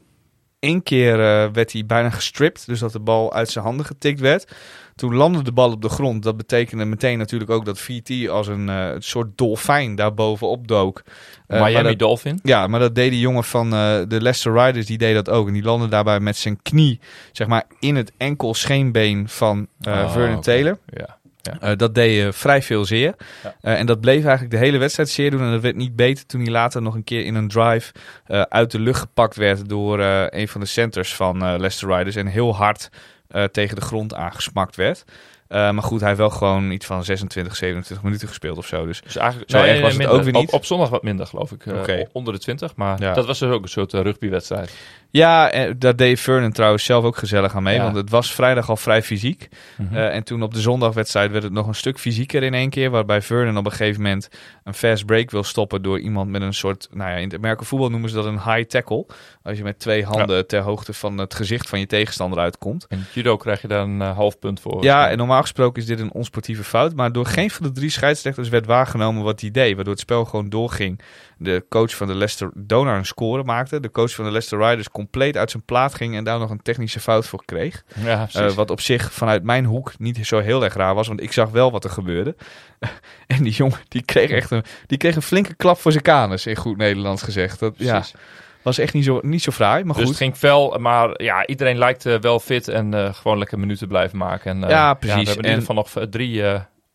één keer eh, werd hij bijna gestript, dus dat de bal uit zijn handen getikt werd. Toen landde de bal op de grond. Dat betekende meteen natuurlijk ook dat VT als een eh, soort dolfijn daar bovenop dook. Maar Miami dat- Dolphin. Ja, maar dat deed die jongen van eh, de Leicester Riders, die deed dat ook. En die landde daarbij met zijn knie, zeg maar, in het enkel scheenbeen van Oh, Vernon. Taylor. Ja. Dat deed eh, vrij veel zeer. Ja. En dat bleef eigenlijk de hele wedstrijd zeer doen. En dat werd niet beter toen hij later nog een keer in een drive uit de lucht gepakt werd door een van de centers van Leicester Riders. En heel hard tegen de grond aangesmakt werd. Eh, maar goed, hij heeft wel gewoon iets van 26, 27 minuten gespeeld of zo. Dus Dus eigenlijk Zo erg was het ook weer niet. Op, op zondag wat minder, geloof ik. eh. Onder de 20. Maar Ja. dat was dus ook een soort eh, rugbywedstrijd. ja, eh, daar deed Vernon trouwens zelf ook gezellig aan mee. Ja. Want het was vrijdag al vrij fysiek. Mhm. En toen op de zondagwedstrijd werd het nog een stuk fysieker in één keer. Waarbij Vernon op een gegeven moment een fast break wil stoppen door iemand met een soort, nou ja, in het Amerikaanse voetbal noemen ze dat een high tackle. Als je met twee handen ter hoogte van het gezicht van je tegenstander uitkomt. In judo krijg je daar een half punt voor. Ja, en normaal gesproken is dit een onsportieve fout. Maar door geen van de drie scheidsrechters werd waargenomen wat hij deed. Waardoor het spel gewoon doorging. De coach van de Leicester Donar een score maakte. De coach van de Leicester Riders compleet uit zijn plaat ging en daar nog een technische fout voor kreeg. Ja, Eh, wat op zich vanuit mijn hoek niet zo heel erg raar was, want ik zag wel wat er gebeurde. en die jongen die kreeg echt een, die kreeg een flinke klap voor zijn kanus, in goed Nederlands gezegd. Dat ja, Precies. Was echt niet zo, niet zo fraai, maar Dus goed. het ging fel, maar ja, iedereen lijkt eh, wel fit en eh, gewoon lekker minuten blijven maken. En, eh, Ja, precies. we hebben in ieder geval nog drie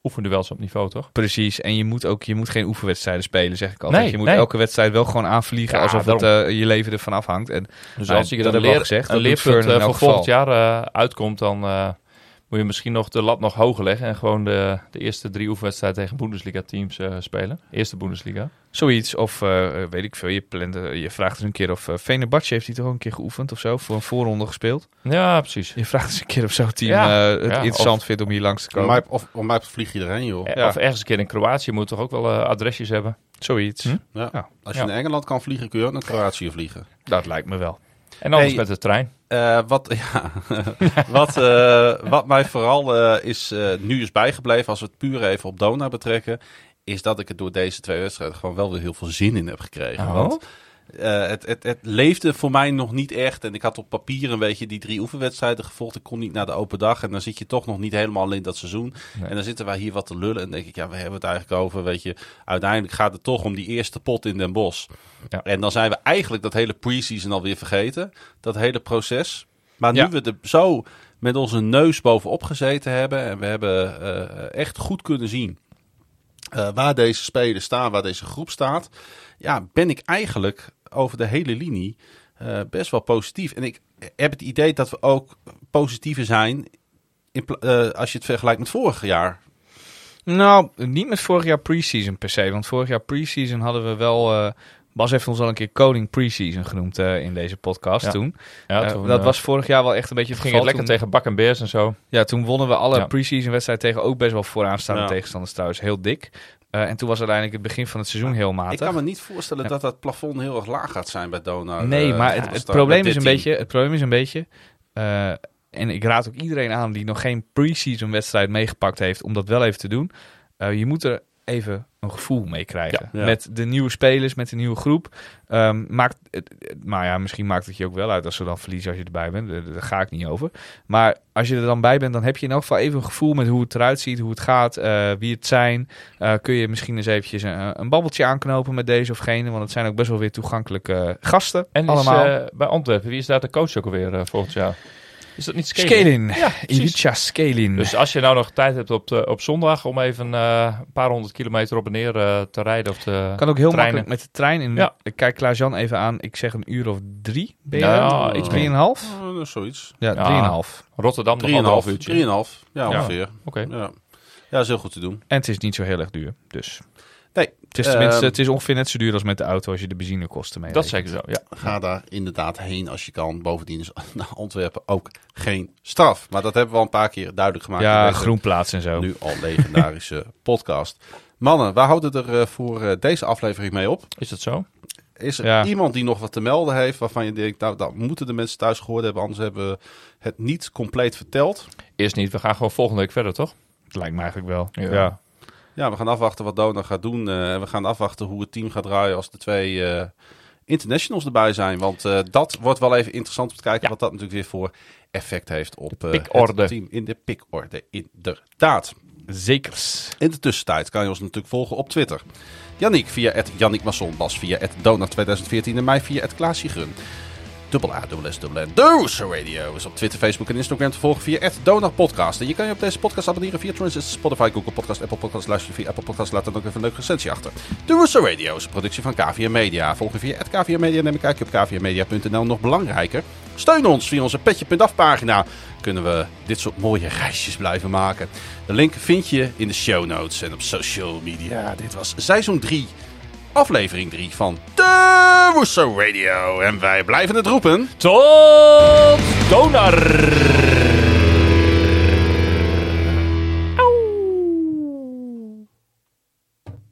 oefenduels op niveau, toch? Precies, en je moet ook je moet geen oefenwedstrijden spelen, zeg ik altijd. Nee, je moet nee. elke wedstrijd wel gewoon aanvliegen Ja, alsof het je leven ervan afhangt. En Dus Nou, als je dat leer, gezegd, een leerpunt voor volgend jaar uitkomt, dan moet je misschien nog de lat nog hoger leggen en gewoon de, de eerste drie oefenwedstrijden tegen Bundesliga-teams eh, spelen. Eerste Bundesliga. zoiets, of eh, weet ik veel, je, plant, eh, je vraagt eens een keer of uh, Venebatje heeft hij toch een keer geoefend of zo, voor een voorronde gespeeld. Ja, precies. Je vraagt eens een keer of zo'n team Ja, eh, het ja, interessant vindt om hier langs te Om komen. mij, of, om mij vlieg je erheen, joh. Ja. Of ergens een keer in Kroatië moet toch ook wel adresjes hebben. Zoiets. Hm? Ja. Ja. Als je Ja. naar Engeland kan vliegen, kun je ook naar Kroatië vliegen. Dat lijkt me wel. En anders Hey. met de trein. Eh, wat, ja, wat, eh, wat mij vooral eh, is, nu is bijgebleven, als we het puur even op Dona betrekken, is dat ik er door deze twee wedstrijden gewoon wel weer heel veel zin in heb gekregen. Oh. Want eh, het, het, het leefde voor mij nog niet echt. En ik had op papier een beetje die drie oefenwedstrijden gevolgd. Ik kon niet naar de open dag. En dan zit je toch nog niet helemaal in dat seizoen. Nee. En dan zitten wij hier wat te lullen. En denk ik, ja, we hebben het eigenlijk over. Weet je, uiteindelijk gaat het toch om die eerste pot in Den Bosch. Ja. En dan zijn we eigenlijk dat hele pre-season alweer vergeten. Dat hele proces. Maar nu Ja. we er zo met onze neus bovenop gezeten hebben. En we hebben eh, echt goed kunnen zien eh, waar deze spelers staan, waar deze groep staat. Ja, ben ik eigenlijk over de hele linie eh, best wel positief. En ik heb het idee dat we ook positiever zijn in, eh, als je het vergelijkt met vorig jaar. Nou, niet met vorig jaar pre-season per se. Want vorig jaar pre-season hadden we wel... eh, Bas heeft ons al een keer koning pre-season genoemd eh, in deze podcast Ja. toen. Ja, toen, dat was vorig jaar wel echt een beetje het ging het lekker Toen- tegen Bak en Beers en zo. Ja, toen wonnen we alle Ja. pre-season wedstrijden tegen ook best wel vooraanstaande Ja. tegenstanders trouwens. Heel dik. Eh, en toen was uiteindelijk het begin van het seizoen heel matig. Ik kan me niet voorstellen Ja. dat dat plafond heel erg laag gaat zijn bij Donar. Nee, eh, maar het, probleem is een team. beetje, het probleem is een beetje... eh, en ik raad ook iedereen aan die nog geen pre-season wedstrijd meegepakt heeft, om dat wel even te doen. Je moet er even een gevoel mee krijgen. Ja. Ja. Met de nieuwe spelers, met de nieuwe groep. Ehm, maakt, maar ja, misschien maakt het je ook wel uit als ze dan verliezen als je erbij bent. Daar, daar ga ik niet over. Maar als je er dan bij bent, dan heb je in elk geval even een gevoel met hoe het eruit ziet, hoe het gaat, eh, wie het zijn. Eh, kun je misschien eens eventjes een, een babbeltje aanknopen met deze of gene, want het zijn ook best wel weer toegankelijke eh, gasten. En is, allemaal. eh, bij Antwerpen, wie is daar de coach ook alweer volgend jaar? Is dat niet Scaling? Scaling. Ja, precies. Ivica Scaling. Dus als je nou nog tijd hebt op, de, op zondag om even eh, een paar honderd kilometer op en neer eh, te rijden of te kan ook heel treinen. makkelijk met de trein. In, Ja. Ik kijk Klaas-Jan even aan. Ik zeg een uur of drie. Ben je Ja, er? iets Drieënhalf? Zoiets. Ja, Ja. drieënhalf. Rotterdam Drieënhalf. uurtje. Drieënhalf. Ja, Ja. ongeveer. Oké. Ja. ja, dat is heel goed te doen. En het is niet zo heel erg duur. Dus het is, tenminste, Ehm, het is ongeveer net zo duur als met de auto als je de benzinekosten mee Dat is rekent. zeker zo, ja. ga daar inderdaad heen als je kan. Bovendien is naar Antwerpen ook geen straf. Maar dat hebben we al een paar keer duidelijk gemaakt. Ja, groenplaats en zo. Nu al legendarische podcast. Mannen, we houden er eh, voor eh, deze aflevering mee op. Is dat zo? Is er Ja. iemand die nog wat te melden heeft waarvan je denkt, nou, dat moeten de mensen thuis gehoord hebben, anders hebben we het niet compleet verteld. Eerst niet, we gaan gewoon volgende week verder, toch? Het lijkt me eigenlijk wel. Ja. Ja. Ja, we gaan afwachten wat Dona gaat doen. eh, en we gaan afwachten hoe het team gaat draaien als de twee eh, internationals erbij zijn. Want eh, dat wordt wel even interessant om te kijken Ja. wat dat natuurlijk weer voor effect heeft op het team in de pikorde. Inderdaad. Zekers. In de tussentijd kan je ons natuurlijk volgen op Twitter. Yannick via het Yannick Masson, Bas via het Donor 2014 en mij via het Klaasje. Dubbel A, dubbel S, dubbel N. De Rooster Radio is op Twitter, Facebook en Instagram te volgen via het Donor Podcast. En je kan je op deze podcast abonneren via Transist, Spotify, Google Podcast, Apple Podcast. Luister via Apple Podcast, laat dan ook even een leuke recensie achter. Rooster Radio is een productie van KVM Media. Volg je via KVM Media, neem een kijkje op kvmmedia.nl. Nog belangrijker, steun ons via onze petje.af pagina. Kunnen we dit soort mooie reisjes blijven maken. De link vind je in de show notes en op social media. Dit was seizoen 3, aflevering 3 van de Rooster Radio. En wij blijven het roepen. Tot Donar!